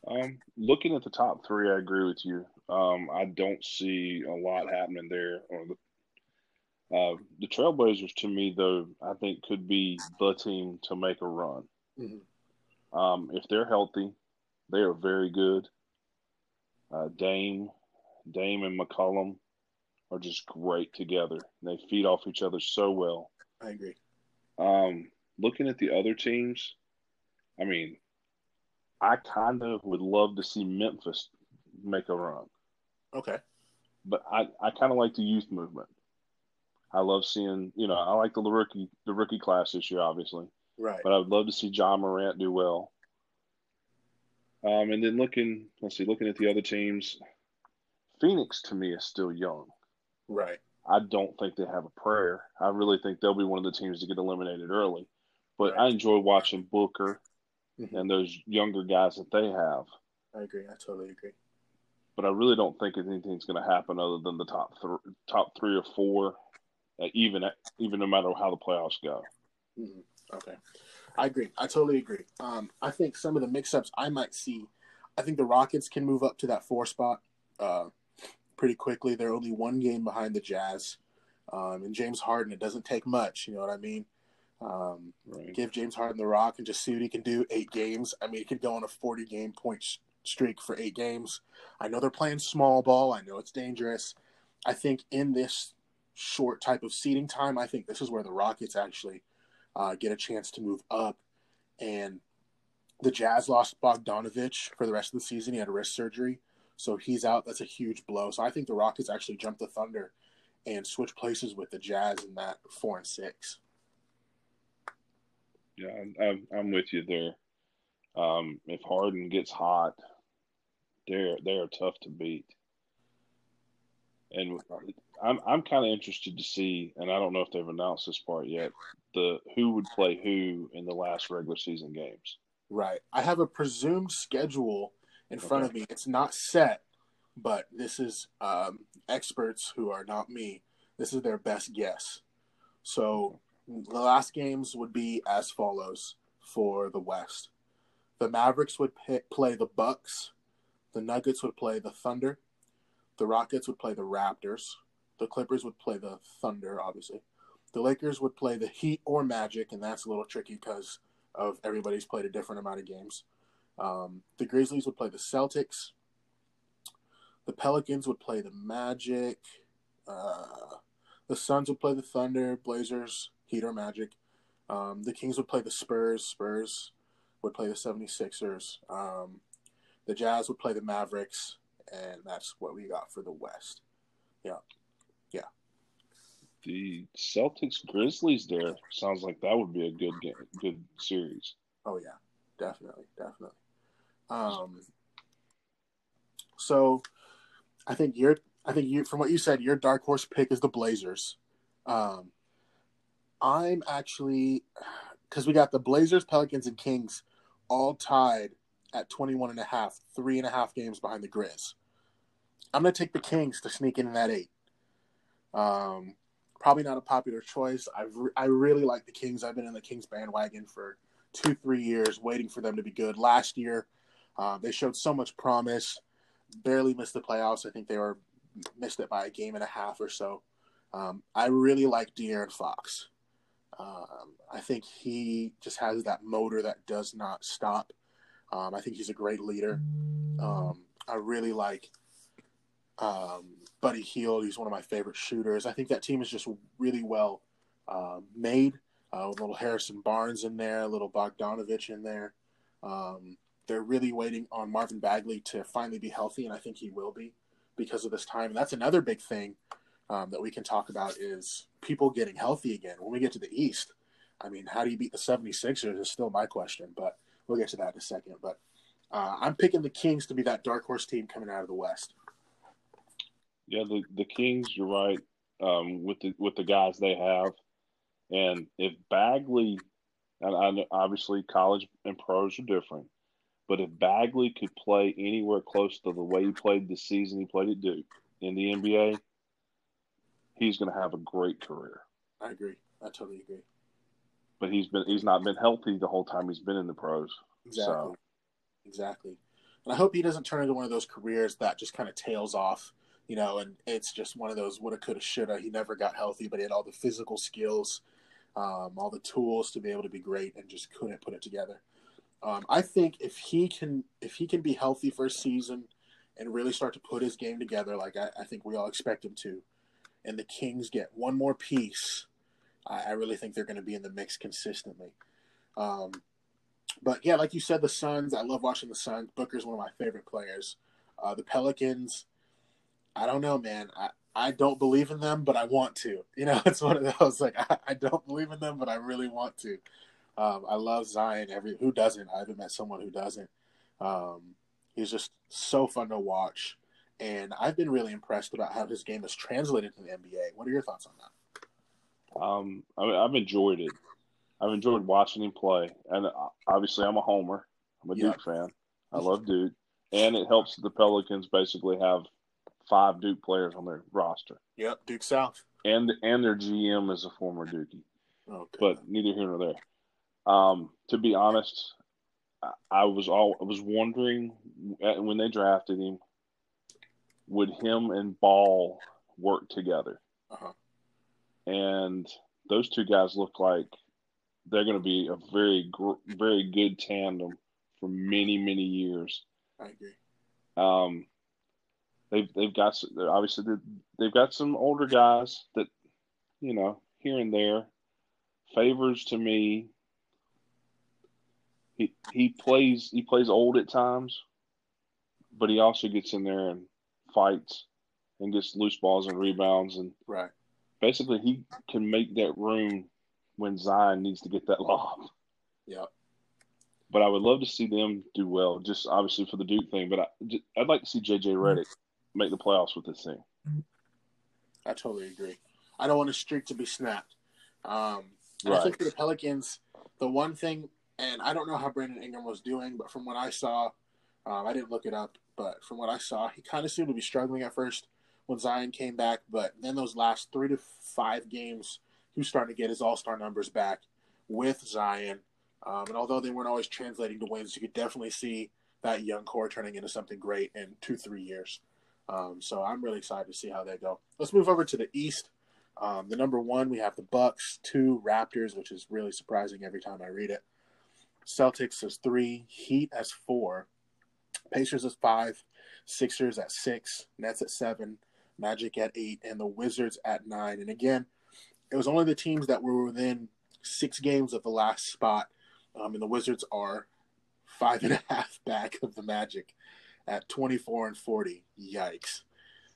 Um, looking at the top three, I agree with you. Um, I don't see a lot happening there. Or the, uh, the Trailblazers, to me, though, I think could be the team to make a run. Mm-hmm. Um, if they're healthy, they are very good. Uh, Dame, Dame, and McCollum are just great together. They feed off each other so well. I agree. Um, looking at the other teams, I mean, I kind of would love to see Memphis make a run. Okay. But I, I kind of like the youth movement. I love seeing, you know, I like the rookie the rookie class this year, obviously. Right. But I would love to see Ja Morant do well. Um, and then looking, let's see, looking at the other teams, Phoenix to me is still young. Right. I don't think they have a prayer. I really think they'll be one of the teams to get eliminated early. But right. I enjoy watching Booker mm-hmm. and those younger guys that they have. I agree. I totally agree. But I really don't think anything's going to happen other than the top th- top three or four, uh, even even no matter how the playoffs go. Mm-hmm. Okay, I agree. I totally agree. Um, I think some of the mix-ups I might see. I think the Rockets can move up to that four spot uh, pretty quickly. They're only one game behind the Jazz, um, and James Harden. It doesn't take much. You know what I mean? Um, right. Give James Harden the rock and just see what he can do. Eight games. I mean, he could go on a 40 game point streak for eight games. I know they're playing small ball. I know it's dangerous. I think in this short type of seating time, I think this is where the Rockets actually uh, get a chance to move up. And the Jazz lost Bogdanovich for the rest of the season. He had a wrist surgery, so he's out. That's a huge blow. So I think the Rockets actually jumped the Thunder and switch places with the Jazz in that four and six. Yeah, I'm, I'm with you there. Um, if Harden gets hot, they're they're tough to beat. And I'm I'm kind of interested to see, and I don't know if they've announced this part yet, the who would play who in the last regular season games. Right. I have a presumed schedule in front of me. It's not set, but this is um, experts who are not me. This is their best guess. So the last games would be as follows for the West. The Mavericks would play the Bucks. The Nuggets would play the Thunder. The Rockets would play the Raptors. The Clippers would play the Thunder, obviously. The Lakers would play the Heat or Magic, and that's a little tricky because of everybody's played a different amount of games. Um, the Grizzlies would play the Celtics. The Pelicans would play the Magic. Uh, the Suns would play the Thunder, Blazers, Heat or Magic. Um, the Kings would play the Spurs. Spurs would play the 76ers. Um, the Jazz would play the Mavericks. And that's what we got for the West. Yeah. Yeah. The Celtics Grizzlies there sounds like that would be a good game, good series. Oh yeah, definitely, definitely. Um, so I think you're I think you from what you said, your dark horse pick is the Blazers. Um, I'm actually because we got the Blazers, Pelicans, and Kings all tied at 21 and a half, three and a half games behind the Grizz. I'm going to take the Kings to sneak in that eight. Um, probably not a popular choice. I re- I really like the Kings. I've been in the Kings bandwagon for two, three years, waiting for them to be good. Last year, uh, they showed so much promise. Barely missed the playoffs. I think they were missed it by a game and a half or so. Um, I really like De'Aaron Fox. Um, I think he just has that motor that does not stop. Um, I think he's a great leader. Um, I really like um, Buddy Hield. He's one of my favorite shooters. I think that team is just really well uh, made. Uh, with little Harrison Barnes in there, a little Bogdanovich in there. Um, they're really waiting on Marvin Bagley to finally be healthy, and I think he will be because of this time. And that's another big thing um, that we can talk about is people getting healthy again. When we get to the East, I mean, how do you beat the 76ers is still my question, but we'll get to that in a second. But uh, I'm picking the Kings to be that dark horse team coming out of the West. Yeah, the the Kings, you're right. Um, with the with the guys they have, and if Bagley, and I, obviously college and pros are different, but if Bagley could play anywhere close to the way he played this season, he played at Duke in the NBA, he's going to have a great career. I agree. I totally agree. But he's been he's not been healthy the whole time he's been in the pros. Exactly. So. Exactly. And I hope he doesn't turn into one of those careers that just kind of tails off, you know, and it's just one of those woulda, coulda, shoulda. He never got healthy, but he had all the physical skills, um, all the tools to be able to be great, and just couldn't put it together. Um, I think if he can if he can be healthy for a season and really start to put his game together, like I, I think we all expect him to, and the Kings get one more piece, I, I really think they're going to be in the mix consistently. Um, but yeah, like you said, the Suns. I love watching the Suns. Booker's one of my favorite players. Uh, the Pelicans. I don't know, man. I, I don't believe in them, but I want to. You know, it's one of those like I, I don't believe in them, but I really want to. Um, I love Zion. Every who doesn't? I haven't met someone who doesn't. Um, he's just so fun to watch, and I've been really impressed about how his game has translated to the NBA. What are your thoughts on that? Um, I mean, I've enjoyed it. I've enjoyed watching him play, and uh, obviously, I'm a homer. I'm a. Duke fan. I love Duke, and it helps the Pelicans basically have five Duke players on their roster. Yep, Duke South, and and their GM is a former Dookie. Okay. But neither here nor there. Um, to be honest, I was all I was wondering when they drafted him, would him and Ball work together? Uh-huh. And those two guys look like they're going to be a very very good tandem for many many years. I agree. Um, they've they've got obviously they've got some older guys that you know here and there Favors to me. He he plays he plays old at times, but he also gets in there and fights and gets loose balls and rebounds and right. Basically, he can make that room when Zion needs to get that lob. Yeah. But I would love to see them do well, just obviously for the Duke thing. But I, would like to see JJ Redick make the playoffs with this team. I totally agree. I don't want a streak to be snapped. Um, right. I think for the Pelicans, the one thing, and I don't know how Brandon Ingram was doing, but from what I saw, um, I didn't look it up, but from what I saw, he kind of seemed to be struggling at first when Zion came back. But then those last three to five games, he was starting to get his All Star numbers back with Zion. Um, and although they weren't always translating to wins, you could definitely see that young core turning into something great in two, three years. Um, so I'm really excited to see how they go. Let's move over to the East. Um, the number one, we have the Bucks, two Raptors, which is really surprising every time I read it. Celtics as three, Heat as four, Pacers as five, Sixers at six, Nets at seven, Magic at eight, and the Wizards at nine. And again, it was only the teams that were within six games of the last spot, um, and the Wizards are five and a half back of the Magic at 24 and 40. Yikes.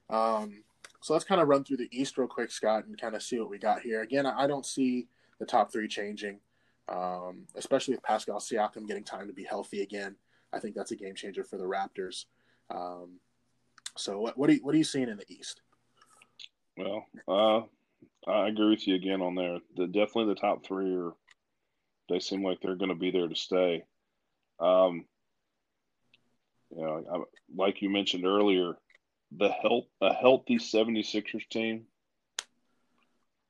Um, so let's kind of run through the East real quick, Scott, and kind of see what we got here. Again, I don't see the top three changing, um, especially with Pascal Siakam getting time to be healthy again. I think that's a game changer for the Raptors. Um, so what what are you, what are you seeing in the East? Well, uh, I agree with you again on there. The definitely the top three are they seem like they're going to be there to stay. Um, you know, I, like you mentioned earlier, the help a healthy 76ers team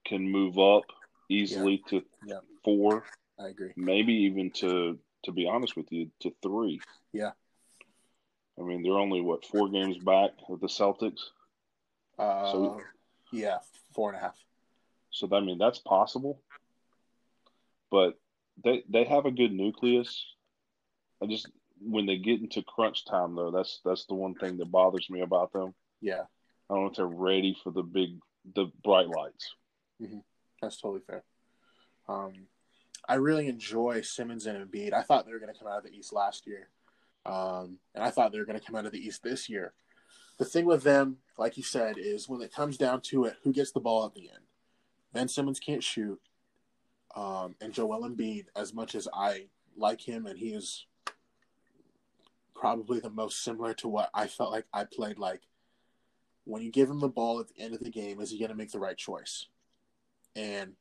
can move up easily yeah. to yeah. four. I agree. Maybe even to to be honest with you, to three. Yeah. I mean, they're only what four games back of the Celtics. Uh, so, yeah, four and a half. So I mean, that's possible. But they they have a good nucleus. I just when they get into crunch time though, that's that's the one thing that bothers me about them. Yeah. I don't know if they're ready for the big the bright lights. Mm-hmm. That's totally fair. Um, I really enjoy Simmons and Embiid. I thought they were going to come out of the East last year, um, and I thought they were going to come out of the East this year. The thing with them, like you said, is when it comes down to it, who gets the ball at the end? Ben Simmons can't shoot, um, and Joel Embiid, as much as I like him, and he is probably the most similar to what I felt like I played like. When you give him the ball at the end of the game, is he going to make the right choice? And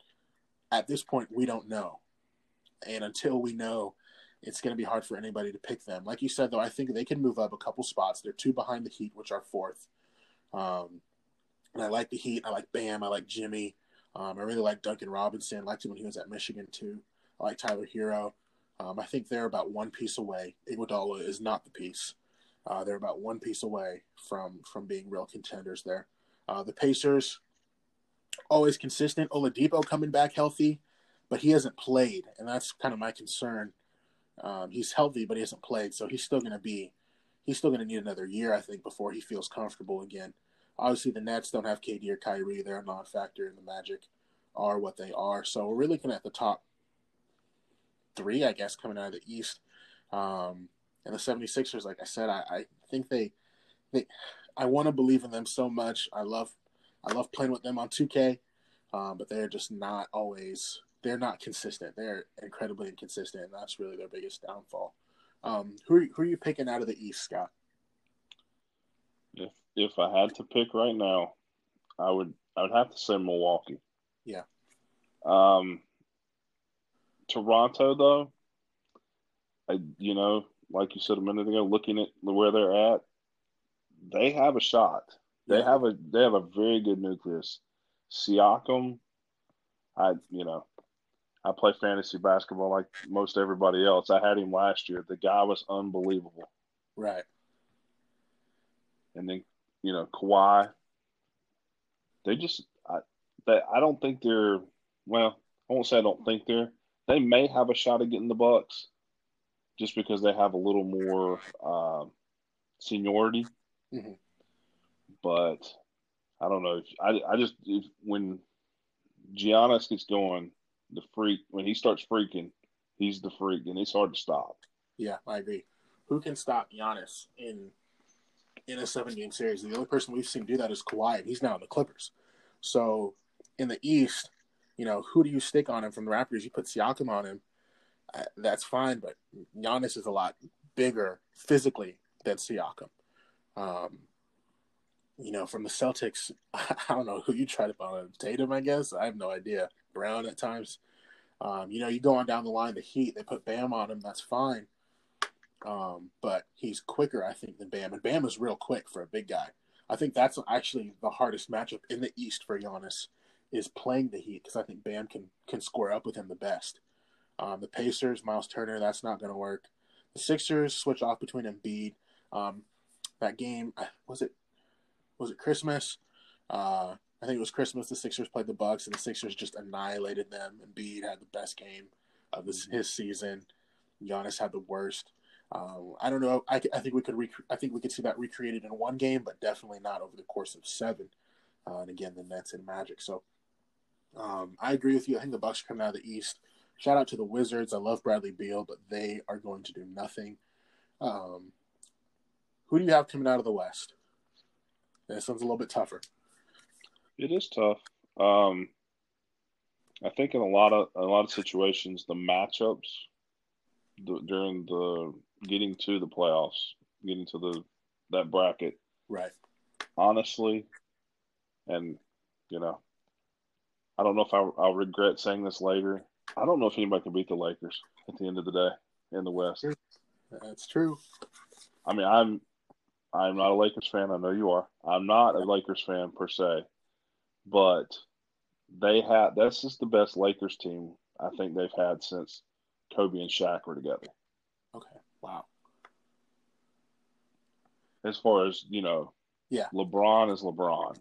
at this point, we don't know. And until we know, it's going to be hard for anybody to pick them. Like you said, though, I think they can move up a couple spots. They're two behind the Heat, which are fourth. Um, and I like the Heat. I like Bam. I like Jimmy. Um, I really like Duncan Robinson. I liked him when he was at Michigan, too. I like Tyler Herro. Um, I think they're about one piece away. Iguodala is not the piece. Uh, they're about one piece away from from being real contenders there. Uh, the Pacers, always consistent. Oladipo coming back healthy, but he hasn't played, and that's kind of my concern. Um, he's healthy, but he hasn't played, so he's still going to be he's still going to need another year, I think, before he feels comfortable again. Obviously, the Nets don't have KD or Kyrie; they're a non-factor, and the Magic are what they are. So we're really looking at the top three, I guess, coming out of the East. Um, and the 76ers, like I said, I, I think they, they, I want to believe in them so much. I love, I love playing with them on 2K, um, but they're just not always, they're not consistent. They're incredibly inconsistent, and that's really their biggest downfall. Um, who, are, who are you picking out of the East, Scott? If if I had to pick right now, I would I would have to say Milwaukee. Yeah. Um, Toronto, though, I, you know, like you said a minute ago, looking at where they're at, they have a shot. They yeah. have a they have a very good nucleus. Siakam, I you know, I play fantasy basketball like most everybody else. I had him last year. The guy was unbelievable. Right. And then you know Kawhi. They just I they, I don't think they're well. I won't say I don't think they're they may have a shot at getting the Bucks, just because they have a little more uh, seniority. Mm-hmm. But I don't know. I I just if, when Giannis gets going, the freak. When he starts freaking, he's the freak, and it's hard to stop. Yeah, I agree. Who can stop Giannis in in a seven game series? The only person we've seen do that is Kawhi, and he's now in the Clippers. So in the East, you know, who do you stick on him from the Raptors? You put Siakam on him, uh, that's fine, but Giannis is a lot bigger physically than Siakam. Um, you know, from the Celtics, I don't know who you try to put on Tatum, I guess. I have no idea. Brown at times. Um, you know, you go on down the line, the Heat, they put Bam on him, that's fine. Um, but he's quicker, I think, than Bam. And Bam is real quick for a big guy. I think that's actually the hardest matchup in the East for Giannis is playing the Heat because I think Bam can can square up with him the best. Um, the Pacers, Miles Turner, that's not going to work. The Sixers switch off between Embiid. Um, that game was it was it Christmas? Uh, I think it was Christmas. The Sixers played the Bucks, and the Sixers just annihilated them. Embiid had the best game of this, his season. Giannis had the worst. Um, I don't know. I, I think we could. Rec- I think we could see that recreated in one game, but definitely not over the course of seven. Uh, and again, the Nets and Magic. So um, I agree with you. I think the Bucks are coming out of the East. Shout out to the Wizards. I love Bradley Beal, but they are going to do nothing. Um, who do you have coming out of the West? This one's a little bit tougher. It is tough. Um, I think in a lot of a lot of situations, the matchups the, during the getting to the playoffs, getting to the that bracket, right? Honestly, and you know, I don't know if I, I'll regret saying this later. I don't know if anybody can beat the Lakers at the end of the day in the West. That's true. I mean, I'm I'm not a Lakers fan. I know you are. I'm not a Lakers fan per se, but they had that's just the best Lakers team I think they've had since Kobe and Shaq were together. Okay. Wow. As far as you know, yeah, LeBron is LeBron.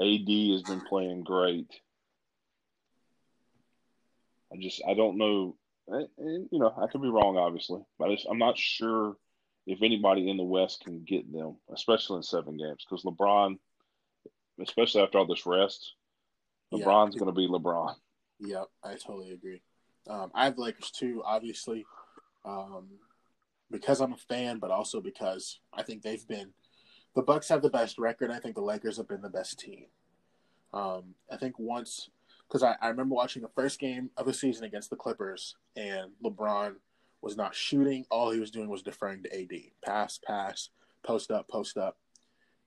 AD has been playing great. I just I don't know. And, you know, I could be wrong, obviously, but I just, I'm not sure if anybody in the West can get them, especially in seven games, because LeBron, especially after all this rest, LeBron's yeah. going to be LeBron. Yep, I totally agree. Um, I have the Lakers too, obviously, um, because I'm a fan, but also because I think they've been the Bucks have the best record. I think the Lakers have been the best team. Um, I think once because I, I remember watching the first game of the season against the Clippers, and LeBron was not shooting. All he was doing was deferring to AD. Pass, pass, post up, post up.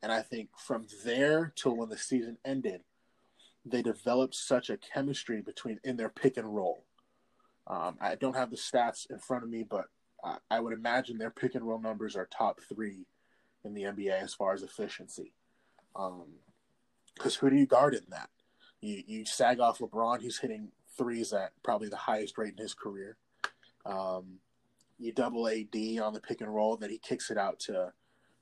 And I think from there till when the season ended, they developed such a chemistry between in their pick and roll. Um, I don't have the stats in front of me, but I, I would imagine their pick and roll numbers are top three in the NBA as far as efficiency. Because um, who do you guard in that? You you sag off LeBron, he's hitting threes at probably the highest rate in his career. Um, you double AD on the pick and roll, then he kicks it out to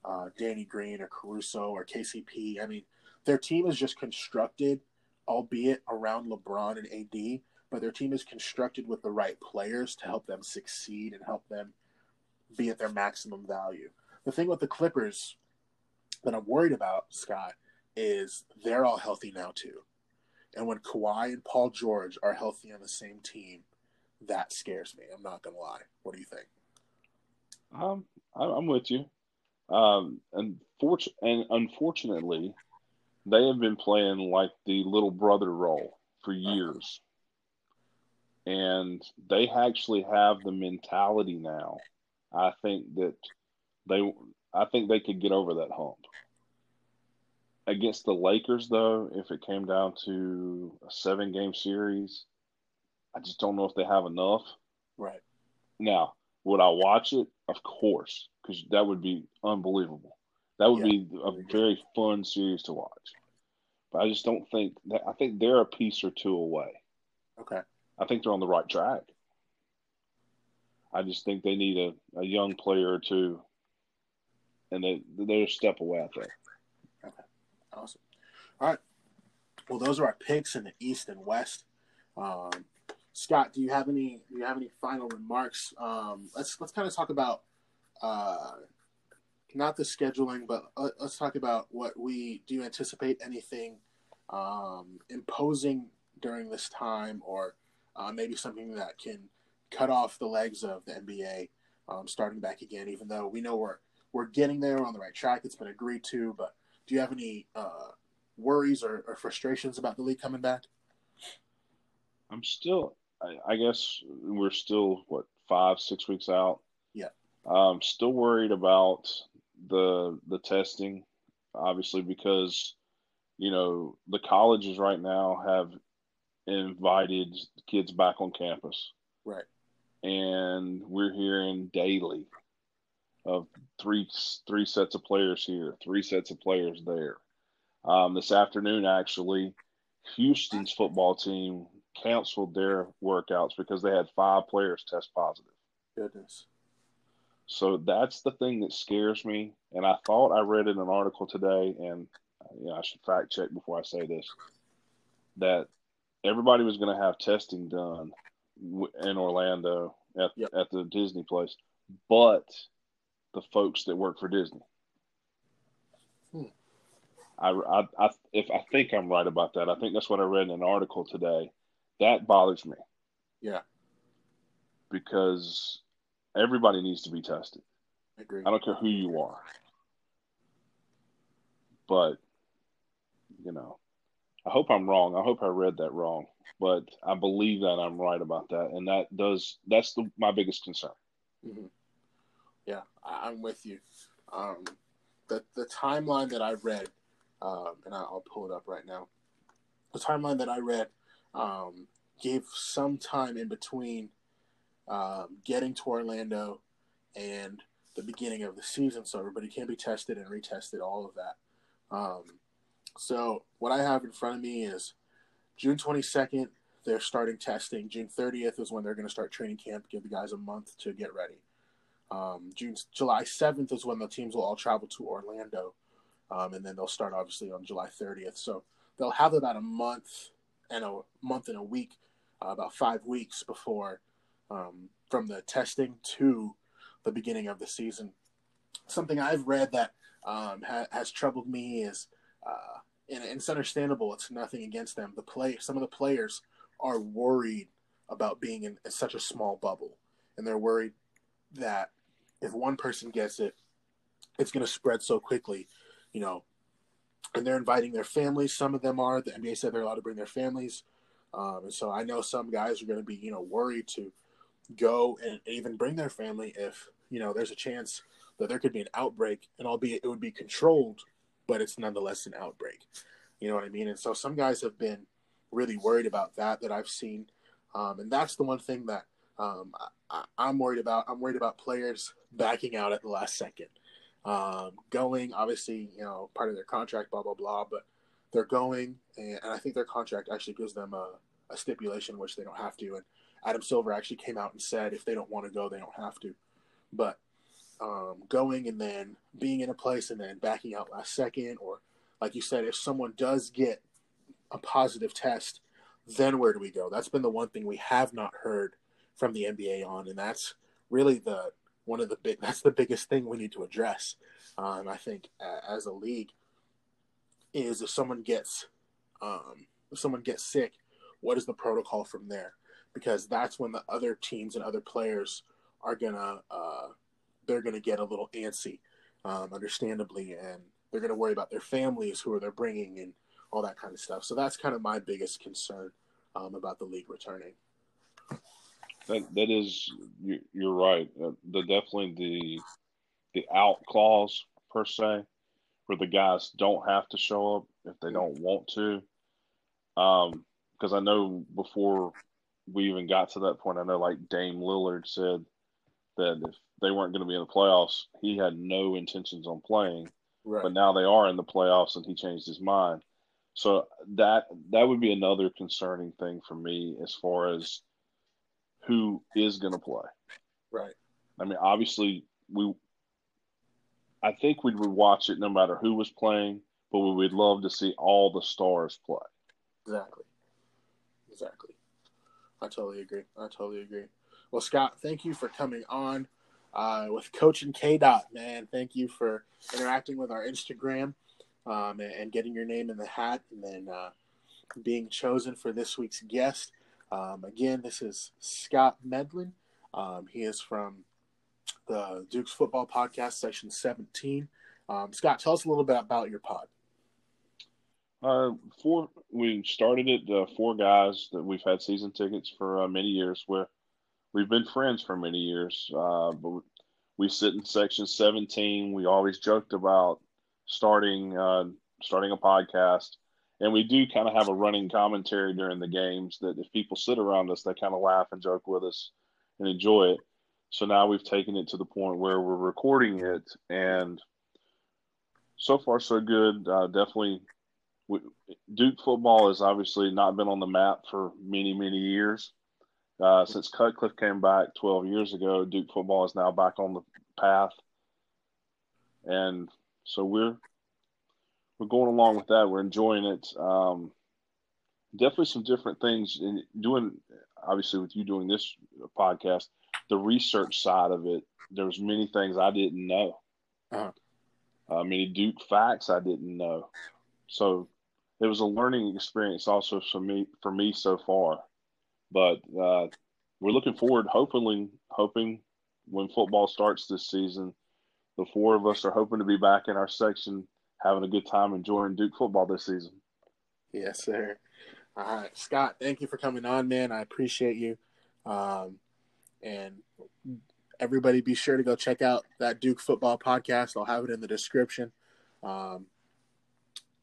uh, Danny Green or Caruso or KCP. I mean, their team is just constructed, albeit around LeBron and AD, but their team is constructed with the right players to help them succeed and help them be at their maximum value. The thing with the Clippers that I'm worried about, Scott, is they're all healthy now too. And when Kawhi and Paul George are healthy on the same team, that scares me. I'm not gonna lie. What do you think? Um, I'm with you. Um, and and unfortunately, they have been playing like the little brother role for years, and they actually have the mentality now. I think that they, I think they could get over that hump against the Lakers, though, if it came down to a seven game series, I just don't know if they have enough. Right. Now, would I watch it? Of course, because that would be unbelievable. That would yeah. be a very fun series to watch. But I just don't think that. I think they're a piece or two away. Okay. I think they're on the right track. I just think they need a, a young player or two, and they they're a step away. I think. Okay. Awesome. All right. Well, those are our picks in the East and West. Um, Scott, do you have any? Do you have any final remarks? Um, let's let's kind of talk about uh, not the scheduling, but let, us talk about what we do. You anticipate anything um, imposing during this time, or uh, maybe something that can cut off the legs of the NBA um, starting back again. Even though we know we're we're getting there, we're on the right track. It's been agreed to, but do you have any uh, worries or, or, frustrations about the league coming back? I'm still, I, I, guess we're still what five, six weeks out. Yeah, I'm still worried about the the testing, obviously because you know the colleges right now have invited kids back on campus. Right. And we're hearing daily of three three sets of players here, three sets of players there. Um, this afternoon, actually, Houston's football team canceled their workouts because they had five players test positive. Goodness. So that's the thing that scares me. And I thought I read in an article today, and you know, I should fact check before I say this, that everybody was going to have testing done in Orlando at yep. at the Disney place, but the folks that work for Disney. Hmm. I, I, I, if I think I'm right about that, I think that's what I read in an article today. That bothers me. Yeah. Because everybody needs to be tested. I agree. I don't care who you are. But, you know, I hope I'm wrong. I hope I read that wrong, but I believe that I'm right about that, and that does that's the, my biggest concern. Mm-hmm. Yeah, I'm with you. Um, the the timeline that I read, um, and I'll pull it up right now. The timeline that I read um, gave some time in between um, getting to Orlando and the beginning of the season, so everybody can be tested and retested, all of that. Um, so what I have in front of me is June 22nd. They're starting testing. June 30th is when they're going to start training camp. Give the guys a month to get ready. Um, June July 7th is when the teams will all travel to Orlando, um, and then they'll start obviously on July 30th. So they'll have about a month and a month and a week, uh, about five weeks before um, from the testing to the beginning of the season. Something I've read that um, ha- has troubled me is uh, and, it's understandable. It's nothing against them. The play, some of the players are worried about being in, in such a small bubble, and they're worried that if one person gets it, it's going to spread so quickly, you know. And they're inviting their families. Some of them are. The NBA said they're allowed to bring their families, um, and so I know some guys are going to be, you know, worried to go and even bring their family if you know there's a chance that there could be an outbreak, and albeit it would be controlled but it's nonetheless an outbreak. You know what I mean? And so some guys have been really worried about that that I've seen, um, and that's the one thing that um, I, am worried about. I'm worried about players backing out at the last second, um, going obviously you know part of their contract, blah blah blah, but they're going, and, and I think their contract actually gives them a, a stipulation which they don't have to. And Adam Silver actually came out and said if they don't want to go, they don't have to. But um, going and then being in a place and then backing out last second, or like you said, if someone does get a positive test, then where do we go? That's been the one thing we have not heard from the NBA on, and that's really the one of the big. That's the biggest thing we need to address. Um, I think uh, as a league is if someone gets um, if someone gets sick, what is the protocol from there? Because that's when the other teams and other players are gonna uh, they're to get a little antsy, um, understandably, and they're to worry about their families, who are they're bringing, and all that kind of stuff. So that's kind of my biggest concern um, about the league returning. That that is, you're right. Uh, the definitely the the out clause per se, where the guys don't have to show up if they don't want to. Um, because I know before we even got to that point, I know like Dame Lillard said that if they weren't going to be in the playoffs, he had no intentions on playing. Right. But now they are in the playoffs, and he changed his mind. So that that would be another concerning thing for me as far as who is going to play. Right. I mean, obviously, we. I think we would watch it no matter who was playing, but we would love to see all the stars play. Exactly. Exactly. I totally agree. I totally agree. Well, Scott, thank you for coming on uh, with Coach and K Dot, man. Thank you for interacting with our Instagram um, and, and, getting your name in the hat and then uh, being chosen for this week's guest. Um, again, this is Scott Medlin. Um, he is from the Duke's Football Podcast, Section 17. Um, Scott, tell us a little bit about your pod. Uh, four. We started it. Uh, four guys that we've had season tickets for uh, many years. Where we've been friends for many years. Uh, but we sit in section 17. We always joked about starting uh, starting a podcast, and we do kind of have a running commentary during the games that if people sit around us, they kind of laugh and joke with us and enjoy it. So now we've taken it to the point where we're recording it, and so far so good. Uh, definitely, we, Duke football has obviously not been on the map for many many years. Uh, since Cutcliffe came back 12 years ago, Duke football is now back on the path, and so we're we're going along with that. We're enjoying it. Um, definitely some different things in doing. Obviously, with you doing this podcast, the research side of it, there's many things I didn't know. Uh-huh. Uh, many Duke facts I didn't know. So it was a learning experience also for me for me so far. But uh, we're looking forward, hopefully, hoping when football starts this season, the four of us are hoping to be back in our section, having a good time, enjoying Duke football this season. Yes, sir. All right, Scott, thank you for coming on, man. I appreciate you. Um, and everybody, be sure to go check out that Duke football podcast. I'll have it in the description. Um,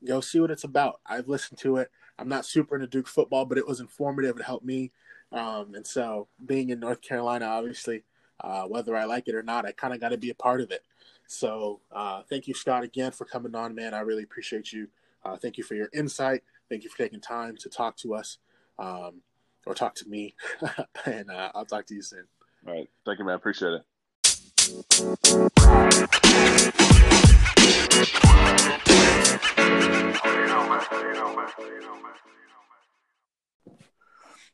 go see what it's about. I've listened to it. I'm not super into Duke football, but it was informative. It helped me. Um, and so, being in North Carolina, obviously, uh, whether I like it or not, I kind of got to be a part of it. So, uh, thank you, Scott, again for coming on, man. I really appreciate you. Uh, thank you for your insight. Thank you for taking time to talk to us um, or talk to me. and uh, I'll talk to you soon. All right. Thank you, man. Appreciate it. All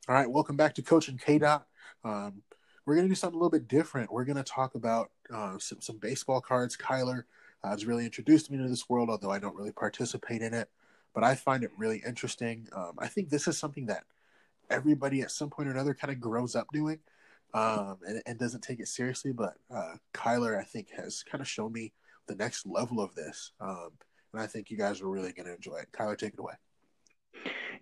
right, welcome back to Coach and K Dot. Um, we're going to do something a little bit different. We're going to talk about uh, some, some baseball cards. Kyler uh, has really introduced me to this world, although I don't really participate in it. But I find it really interesting. Um, I think this is something that everybody at some point or another kind of grows up doing um, and, and, doesn't take it seriously. But uh, Kyler, I think, has kind of shown me the next level of this. Um, and I think you guys are really going to enjoy it. Kyler, take it away.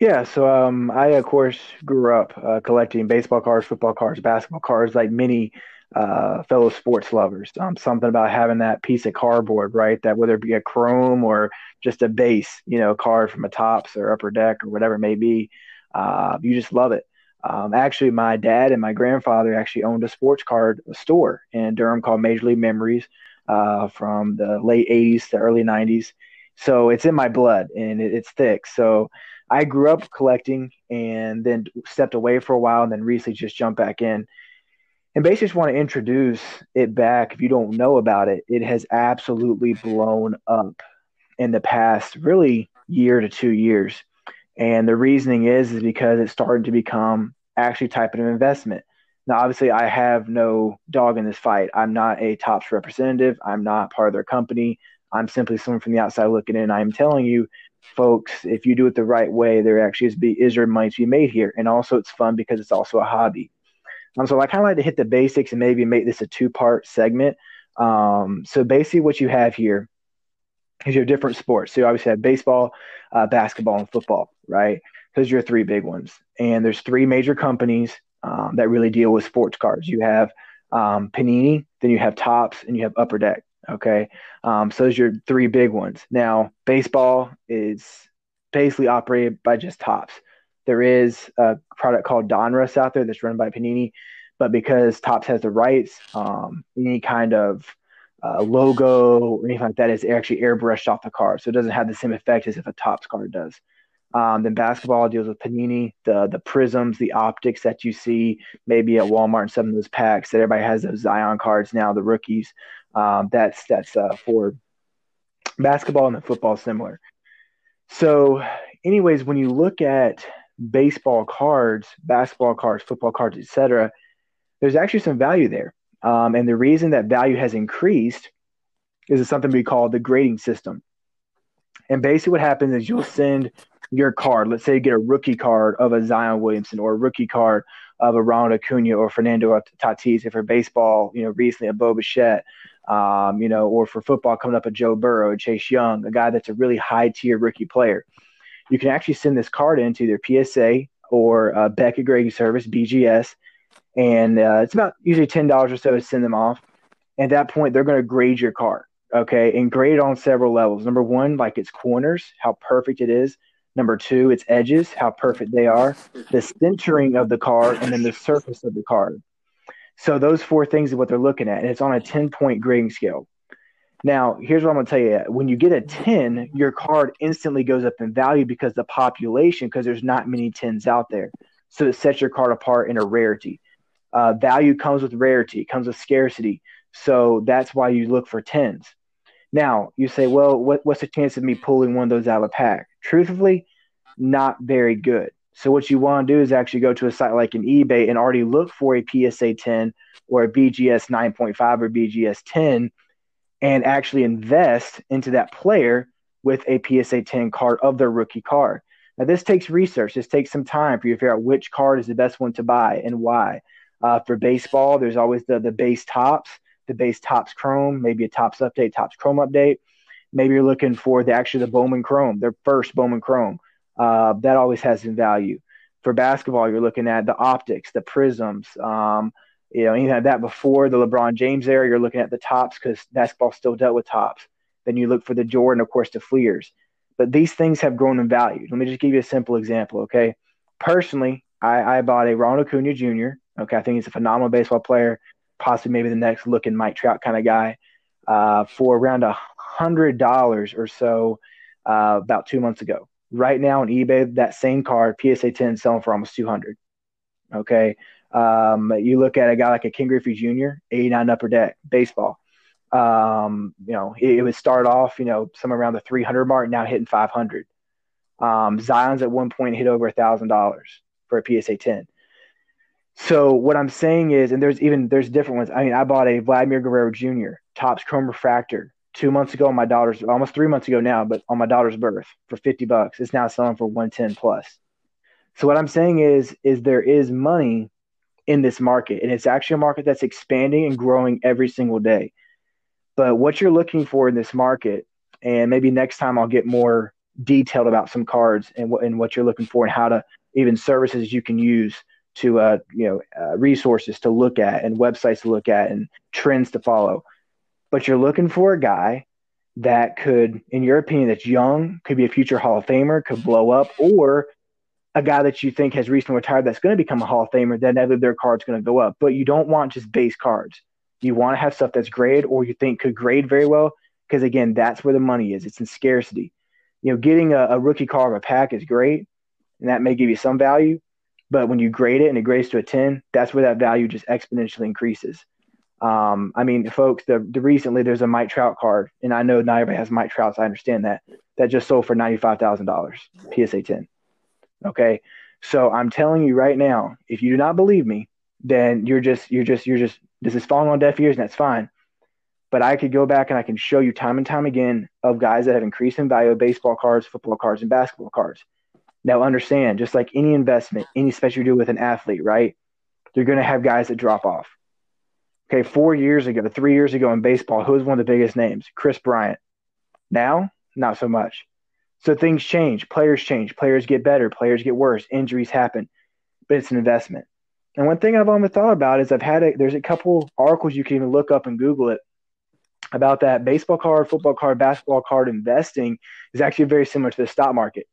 Yeah, so um, I of course grew up uh, collecting baseball cards, football cards, basketball cards, like many uh, fellow sports lovers. Um, something about having that piece of cardboard, right? That whether it be a chrome or just a base, you know, card from a Topps or Upper Deck or whatever it may be, uh, you just love it. Um, actually, my dad and my grandfather actually owned a sports card store in Durham called Major League Memories uh, from the late 80s to early 90s. So it's in my blood and it, it's thick. So I grew up collecting and then stepped away for a while and then recently just jumped back in. And basically just want to introduce it back. If you don't know about it, it has absolutely blown up in the past really year to two years. And the reasoning is is because it's starting to become actually type of investment. Now, obviously, I have no dog in this fight. I'm not a Topps representative. I'm not part of their company. I'm simply someone from the outside looking in. I'm telling you folks, if you do it the right way, there actually is, be, is there money to be made here. And also, it's fun because it's also a hobby. Um, so I kind of like to hit the basics and maybe make this a two part segment. Um, so basically, what you have here is your different sports. So you obviously have baseball, uh, basketball, and football, right? Those are your three big ones. And there's three major companies um, that really deal with sports cards. You have um, Panini, then you have Topps, and you have Upper Deck. Okay. Um, so those are your three big ones. Now, baseball is basically operated by just Topps. There is a product called Donruss out there that's run by Panini, but because Topps has the rights, um, any kind of uh, logo or anything like that is actually airbrushed off the card. So it doesn't have the same effect as if a Topps card does. Um, then basketball deals with Panini, the the prisms, the optics that you see maybe at Walmart and some of those packs that everybody has those Zion cards now, the rookies. Um, that's that's uh, for basketball and the football similar. So, anyways, when you look at baseball cards, basketball cards, football cards, etc., there's actually some value there. Um, and the reason that value has increased is something we call the grading system. And basically, what happens is you'll send your card. Let's say you get a rookie card of a Zion Williamson or a rookie card of a Ronald Acuna or Fernando Tatis. If for baseball, you know, recently a Bo Bichette, um, you know, or for football coming up a Joe Burrow, Chase Young, a guy that's a really high tier rookie player. You can actually send this card into either PSA or uh, Beckett Grading Service, BGS, and uh, it's about usually ten dollars or so to send them off. At that point, they're going to grade your card, okay, and grade it on several levels. Number one, like its corners, how perfect it is. Number two, its edges, how perfect they are, the centering of the card, and then the surface of the card. So those four things are what they're looking at, and it's on a ten point grading scale. Now, here's what I'm going to tell you. When you get a 10, your card instantly goes up in value because the population, because there's not many 10s out there. So it sets your card apart in a rarity. Uh, value comes with rarity, comes with scarcity. So that's why you look for 10s. Now, you say, well, what, what's the chance of me pulling one of those out of a pack? Truthfully, not very good. So what you want to do is actually go to a site like an eBay and already look for a PSA 10 or a BGS 9.5 or BGS 10 and actually invest into that player with a PSA 10 card of their rookie card. Now, this takes research. This takes some time for you to figure out which card is the best one to buy and why. Uh, for baseball, there's always the, the base Topps, the base Topps Chrome, maybe a Topps update, Topps Chrome update. Maybe you're looking for the actually the Bowman Chrome, their first Bowman Chrome. Uh, that always has some value. For basketball, you're looking at the optics, the prisms, um, you know, you had that before the LeBron James era, you're looking at the Topps because basketball still dealt with Topps. Then you look for the Jordan, of course, the Fleers. But these things have grown in value. Let me just give you a simple example, okay? Personally, I, I bought a Ronald Acuna Jr. Okay, I think he's a phenomenal baseball player, possibly maybe the next looking Mike Trout kind of guy, uh, for around a hundred dollars or so uh, about two months ago. Right now on eBay, that same card, PSA 10, selling for almost 200. Okay. Um, you look at a guy like a Ken Griffey Jr., 89 upper deck, baseball. Um, you know, it, it, would start off, you know, somewhere around the 300 mark, now hitting 500. Um, Zion's at one point hit over a thousand dollars for a PSA 10. So what I'm saying is, and there's even there's different ones. I mean, I bought a Vladimir Guerrero Jr. Topps Chrome Refractor two months ago on my daughter's, almost three months ago now, but on my daughter's birth for 50 bucks. It's now selling for 110 plus. So what I'm saying is, is there is money in this market, and it's actually a market that's expanding and growing every single day. But what you're looking for in this market, and maybe next time I'll get more detailed about some cards and what and what you're looking for and how to even services you can use to uh, you know uh, resources to look at and websites to look at and trends to follow. But you're looking for a guy that could, in your opinion, that's young, could be a future Hall of Famer, could blow up, or a guy that you think has recently retired that's going to become a Hall of Famer, then either their card's going to go up. But you don't want just base cards. You want to have stuff that's graded or you think could grade very well, because again, that's where the money is. It's in scarcity. You know, getting a, a rookie card of a pack is great, and that may give you some value. But when you grade it and it grades to a 10, that's where that value just exponentially increases. Um, I mean, folks, the, the recently there's a Mike Trout card, and I know not everybody has Mike Trouts. I understand that. That just sold for ninety five thousand dollars, PSA ten. Okay, so I'm telling you right now, if you do not believe me, then you're just you're just you're just this is falling on deaf ears, and that's fine. But I could go back and I can show you time and time again of guys that have increased in value of baseball cards, football cards, and basketball cards. Now, understand, just like any investment, any especially you do with an athlete, right? You're going to have guys that drop off. Okay, four years ago, three years ago in baseball, who was one of the biggest names? Kris Bryant. Now, not so much. So things change, players change, players get better, players get worse, injuries happen, but it's an investment. And one thing I've always thought about is I've had a, there's a couple articles you can even look up and Google it about that baseball card, football card, basketball card investing is actually very similar to the stock market.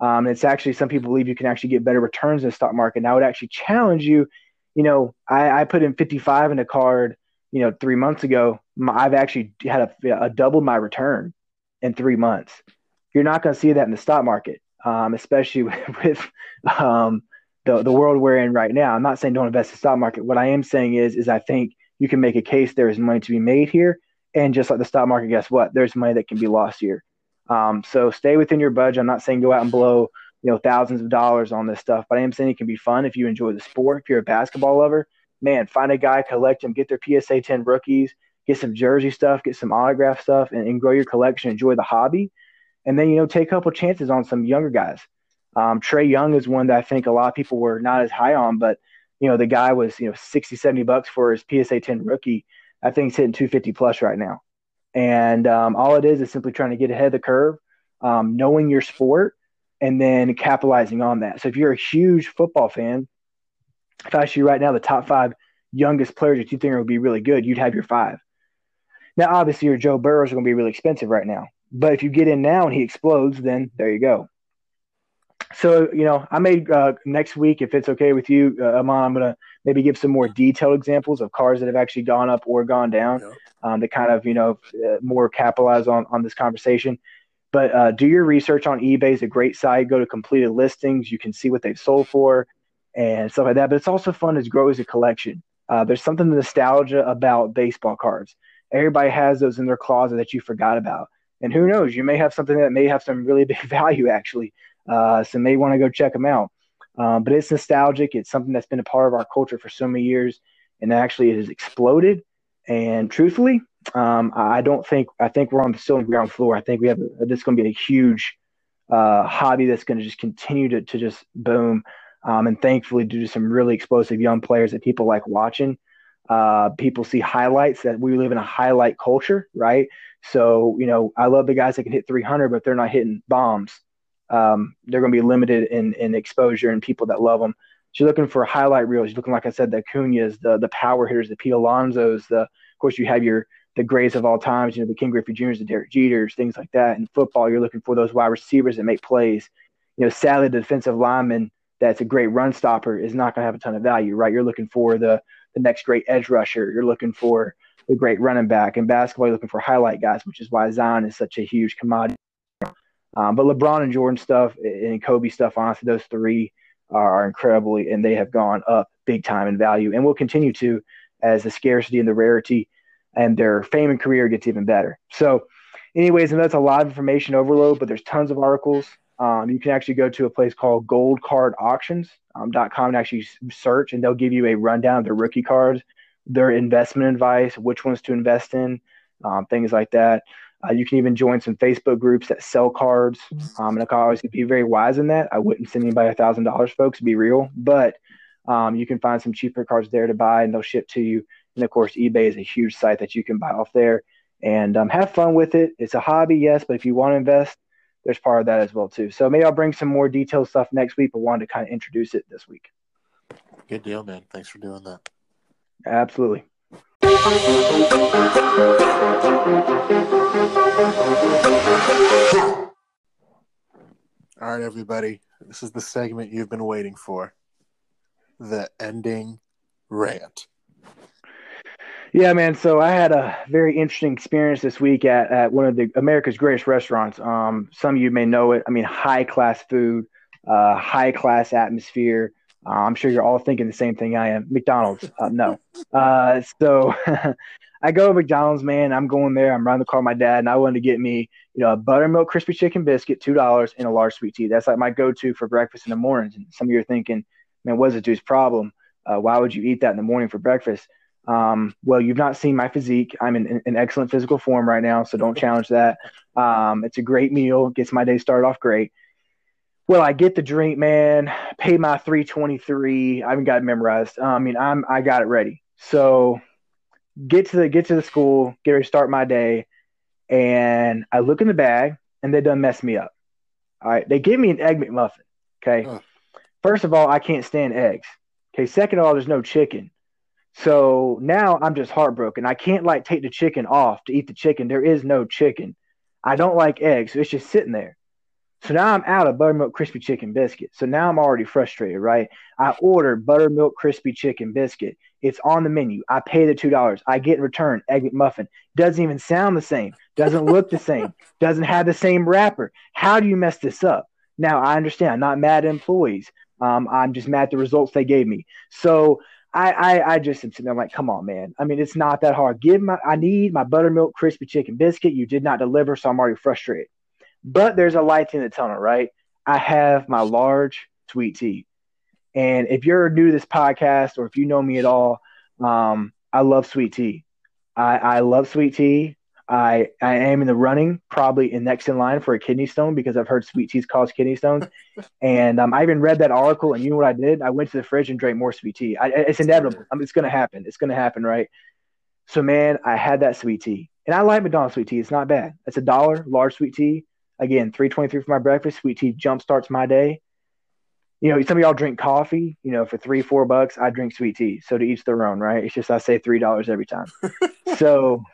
Um, it's actually some people believe you can actually get better returns in the stock market. And I would actually challenge you you know, I, I put in 55 in a card, you know, three months ago. I've actually had a, a double my return in three months. You're not going to see that in the stock market, um, especially with, um, the the world we're in right now. I'm not saying don't invest in the stock market. What I am saying is, is I think you can make a case there is money to be made here, and just like the stock market, guess what? There's money that can be lost here. Um, so stay within your budget. I'm not saying go out and blow you know thousands of dollars on this stuff. But I am saying it can be fun if you enjoy the sport. If you're a basketball lover, man, find a guy, collect them, get their PSA 10 rookies, get some jersey stuff, get some autograph stuff, and, and grow your collection. Enjoy the hobby, and then you know take a couple chances on some younger guys. Um, Trae Young is one that I think a lot of people were not as high on, but you know the guy was you know 60, 70 bucks for his PSA 10 rookie. I think he's hitting 250 plus right now, and um, all it is is simply trying to get ahead of the curve, um, knowing your sport, and then capitalizing on that. So if you're a huge football fan, if I ask you right now the top five youngest players that you think would be really good, you'd have your five. Now, obviously, your Joe Burrows are going to be really expensive right now. But if you get in now and he explodes, then there you go. So, you know, I may uh, next week, if it's okay with you, uh, Amon, I'm going to maybe give some more detailed examples of cars that have actually gone up or gone down yeah. um, to kind of, you know, uh, more capitalize on, on this conversation. But uh, do your research on eBay. It's a great site. Go to completed listings. You can see what they've sold for and stuff like that. But it's also fun to grow as a collection. Uh, there's something nostalgia about baseball cards. Everybody has those in their closet that you forgot about. And who knows, you may have something that may have some really big value actually. Uh, so may want to go check them out. Um, but it's nostalgic. It's something that's been a part of our culture for so many years, and actually it has exploded. And truthfully, um, I don't think I think we're on the still ground floor. I think we have this is going to be a huge uh, hobby that's going to just continue to to just boom. Um, and thankfully, due to some really explosive young players that people like watching, uh, people see highlights that we live in a highlight culture, right? So, you know, I love the guys that can hit 300, but they're not hitting bombs. Um, they're going to be limited in, in exposure and people that love them. So you're looking for highlight reels. You're looking, like I said, the Acuñas, the the power hitters, the Pete Alonso's. The of course you have your the greats of all times. You know the Ken Griffey Juniors, the Derek Jeters, things like that. In football, you're looking for those wide receivers that make plays. You know, sadly, the defensive lineman that's a great run stopper is not going to have a ton of value, right? You're looking for the the next great edge rusher. You're looking for the great running back. In basketball, you're looking for highlight guys, which is why Zion is such a huge commodity. Um, but LeBron and Jordan stuff and Kobe stuff, honestly, those three are incredibly, and they have gone up big time in value and will continue to as the scarcity and the rarity and their fame and career gets even better. So, anyways, and that's a lot of information overload, but there's tons of articles. Um, you can actually go to a place called goldcardauctions.com and actually search, and they'll give you a rundown of their rookie cards, their investment advice, which ones to invest in, um, things like that. Uh, you can even join some Facebook groups that sell cards. Um, and I always be very wise in that. I wouldn't send anybody a thousand dollars, folks, be real, but um, you can find some cheaper cards there to buy, and they'll ship to you. And of course, eBay is a huge site that you can buy off there and um, have fun with it. It's a hobby, yes, but if you want to invest, there's part of that as well too. So maybe I'll bring some more detailed stuff next week, but wanted to kind of introduce it this week. Good deal, man. Thanks for doing that. Absolutely. All right, everybody. This is the segment you've been waiting for the ending rant. Yeah, man. So I had a very interesting experience this week at, at one of the America's greatest restaurants. Um, some of you may know it. I mean, high class food, uh, high class atmosphere. Uh, I'm sure you're all thinking the same thing I am. McDonald's, uh, no. Uh, so I go to McDonald's, man. I'm going there. I'm running the car my dad, and I wanted to get me, you know, a buttermilk crispy chicken biscuit, two dollars, and a large sweet tea. That's like my go-to for breakfast in the mornings. And some of you are thinking, man, what's the dude's problem? Uh, why would you eat that in the morning for breakfast? Um, well, you've not seen my physique. I'm in, in excellent physical form right now, so don't challenge that. Um, it's a great meal, gets my day started off great. Well, I get the drink, man. Pay my 323. I haven't got it memorized. Uh, I mean, I'm I got it ready. So get to the get to the school, get ready to start my day, and I look in the bag, and they done mess me up. All right, they give me an egg McMuffin. Okay, first of all, I can't stand eggs. Okay, second of all, there's no chicken. So now I'm just heartbroken. I can't like take the chicken off to eat the chicken. There is no chicken. I don't like eggs, so it's just sitting there. So now I'm out of buttermilk crispy chicken biscuit. So now I'm already frustrated, right? I ordered buttermilk crispy chicken biscuit. It's on the menu. I pay the two dollars. I get in return egg McMuffin. Doesn't even sound the same. Doesn't look the same. Doesn't have the same wrapper. How do you mess this up? Now I understand. I'm not mad at employees. Um, I'm just mad at the results they gave me. So I, I, I just am sitting there I'm like, come on, man. I mean, it's not that hard. Give my, I need my buttermilk crispy chicken biscuit. You did not deliver, so I'm already frustrated. But there's a light in the tunnel, right? I have my large sweet tea, and if you're new to this podcast or if you know me at all, um, I love sweet tea. I, I love sweet tea. I I am in the running, probably in next in line for a kidney stone because I've heard sweet teas cause kidney stones. and um, I even read that article, and you know what I did? I went to the fridge and drank more sweet tea. I, it's inevitable. I mean, it's going to happen. It's going to happen, right? So man, I had that sweet tea, and I like McDonald's sweet tea. It's not bad. It's a dollar large sweet tea. Again, three twenty three for my breakfast. Sweet tea jump starts my day. You know, some of y'all drink coffee. You know, for three four bucks, I drink sweet tea. So to each their own, right? It's just I say three dollars every time. so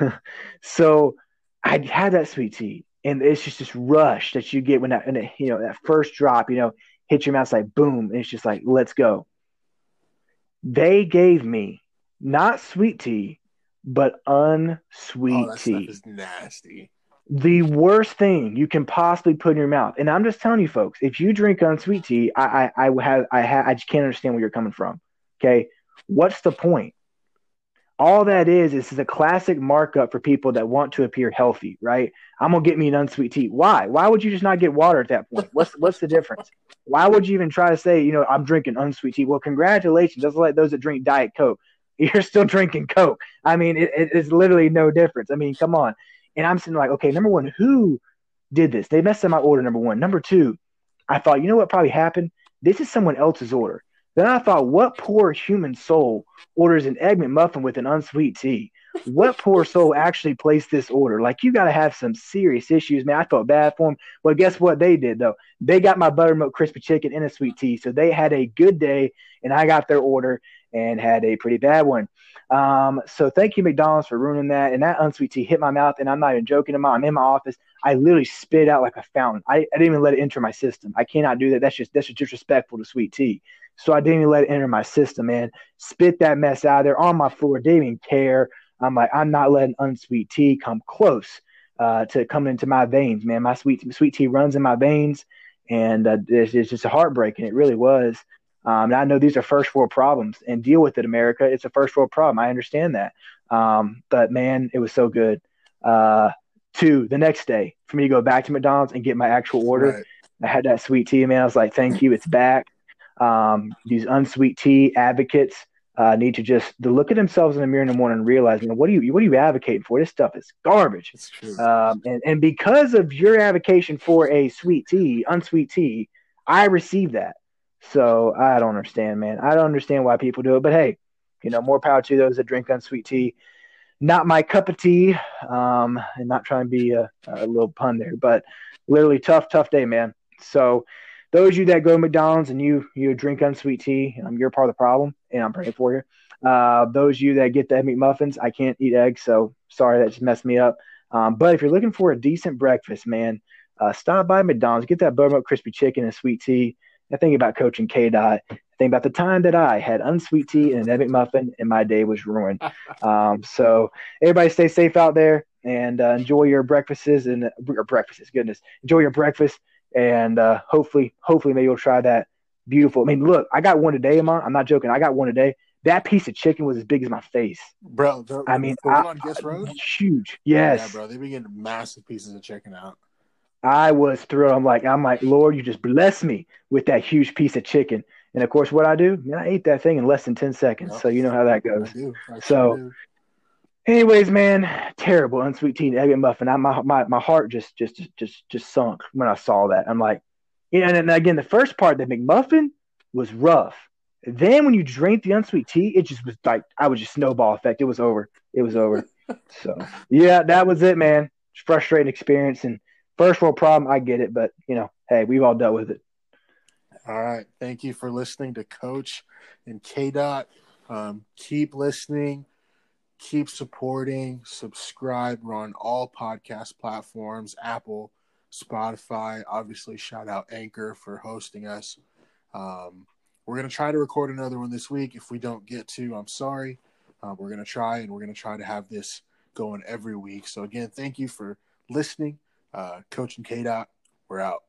so I had that sweet tea, and it's just this rush that you get when that, it, you know, that first drop, you know, hits your mouth, it's like boom, and it's just like, let's go. They gave me not sweet tea, but unsweet oh, tea. is nasty. The worst thing you can possibly put in your mouth, and I'm just telling you, folks, if you drink unsweet tea, I, I, I have, I have, I just can't understand where you're coming from. Okay, what's the point? All that is is is a classic markup for people that want to appear healthy, right? I'm gonna get me an unsweet tea. Why? Why would you just not get water at that point? What's what's the difference? Why would you even try to say, you know, I'm drinking unsweet tea? Well, congratulations. That's like those that drink Diet Coke. You're still drinking Coke. I mean, it, it's literally no difference. I mean, come on. And I'm sitting like, okay, number one, who did this? They messed up my order. Number one. Number two, I thought, you know what probably happened? This is someone else's order. Then I thought, what poor human soul orders an egg McMuffin with an unsweet tea? What poor soul actually placed this order? Like, you got to have some serious issues, man. I felt bad for them. Well, guess what they did, though? They got my buttermilk crispy chicken and a sweet tea. So they had a good day, and I got their order and had a pretty bad one. Um, so thank you, McDonald's, for ruining that. And that unsweet tea hit my mouth, and I'm not even joking. I'm in my office. I literally spit out like a fountain. I, I didn't even let it enter my system. I cannot do that. That's just that's just disrespectful to sweet tea. So I didn't even let it enter my system, man. Spit that mess out there on my floor. Didn't even care. I'm like, I'm not letting unsweet tea come close uh, to coming into my veins, man. My sweet sweet tea runs in my veins, and uh, it's, it's just a heartbreaking. It really was. Um, and I know these are first world problems, and deal with it, America. It's a first world problem. I understand that. Um, but man, it was so good. Uh, two, the next day, for me to go back to McDonald's and get my actual order. Right. I had that sweet tea, man. I was like, thank you, it's back. Um, these unsweet tea advocates uh, need to just to look at themselves in the mirror in the morning and realize, you know, what are you what are you advocating for? This stuff is garbage. Um, and and because of your advocacy for a sweet tea, unsweet tea, I received that. So I don't understand, man. I don't understand why people do it. But hey, you know, more power to those that drink unsweet tea. Not my cup of tea. Um, and not trying to be a, a little pun there, but literally tough, tough day, man. So those of you that go to McDonald's and you you drink unsweet tea, um, you're part of the problem, and I'm praying for you. Uh, those of you that get the McMuffins, I can't eat eggs, so sorry that just messed me up. Um, but if you're looking for a decent breakfast, man, uh, stop by McDonald's, get that buttermilk crispy chicken and sweet tea. I think about coaching K Dot. I think about the time that I had unsweet tea and an egg muffin, and my day was ruined. Um, so everybody, stay safe out there and uh, enjoy your breakfasts and your breakfasts. Goodness, enjoy your breakfast and uh, hopefully, hopefully, maybe you'll try that beautiful. I mean, look, I got one today, Amon. I'm not joking. I got one today. That piece of chicken was as big as my face, bro. The, I mean, I, on Guess Road, huge. Yes, yeah, bro. They've been getting massive pieces of chicken out. I was thrilled. I'm like, I'm like, Lord, you just bless me with that huge piece of chicken. And of course, what I do, man, I ate that thing in less than ten seconds. Yep. So you know how that goes. I do. I so, do. Anyways, man, terrible unsweet tea and egg muffin. I, my my my heart just just just just sunk when I saw that. I'm like, you know, and again, the first part, the McMuffin was rough. Then when you drink the unsweet tea, it just was like I was just snowball effect. It was over. It was over. so yeah, that was it, man. Frustrating experience and first world problem. I get it, but you know, hey, we've all dealt with it. All right. Thank you for listening to Coach and K Dot. Um, keep listening, keep supporting, subscribe. We're on all podcast platforms Apple, Spotify. Obviously, shout out Anchor for hosting us. Um, we're going to try to record another one this week. If we don't get to, I'm sorry. Uh, we're going to try, and we're going to try to have this going every week. So, again, thank you for listening. Uh, Coach and K Dot, we're out.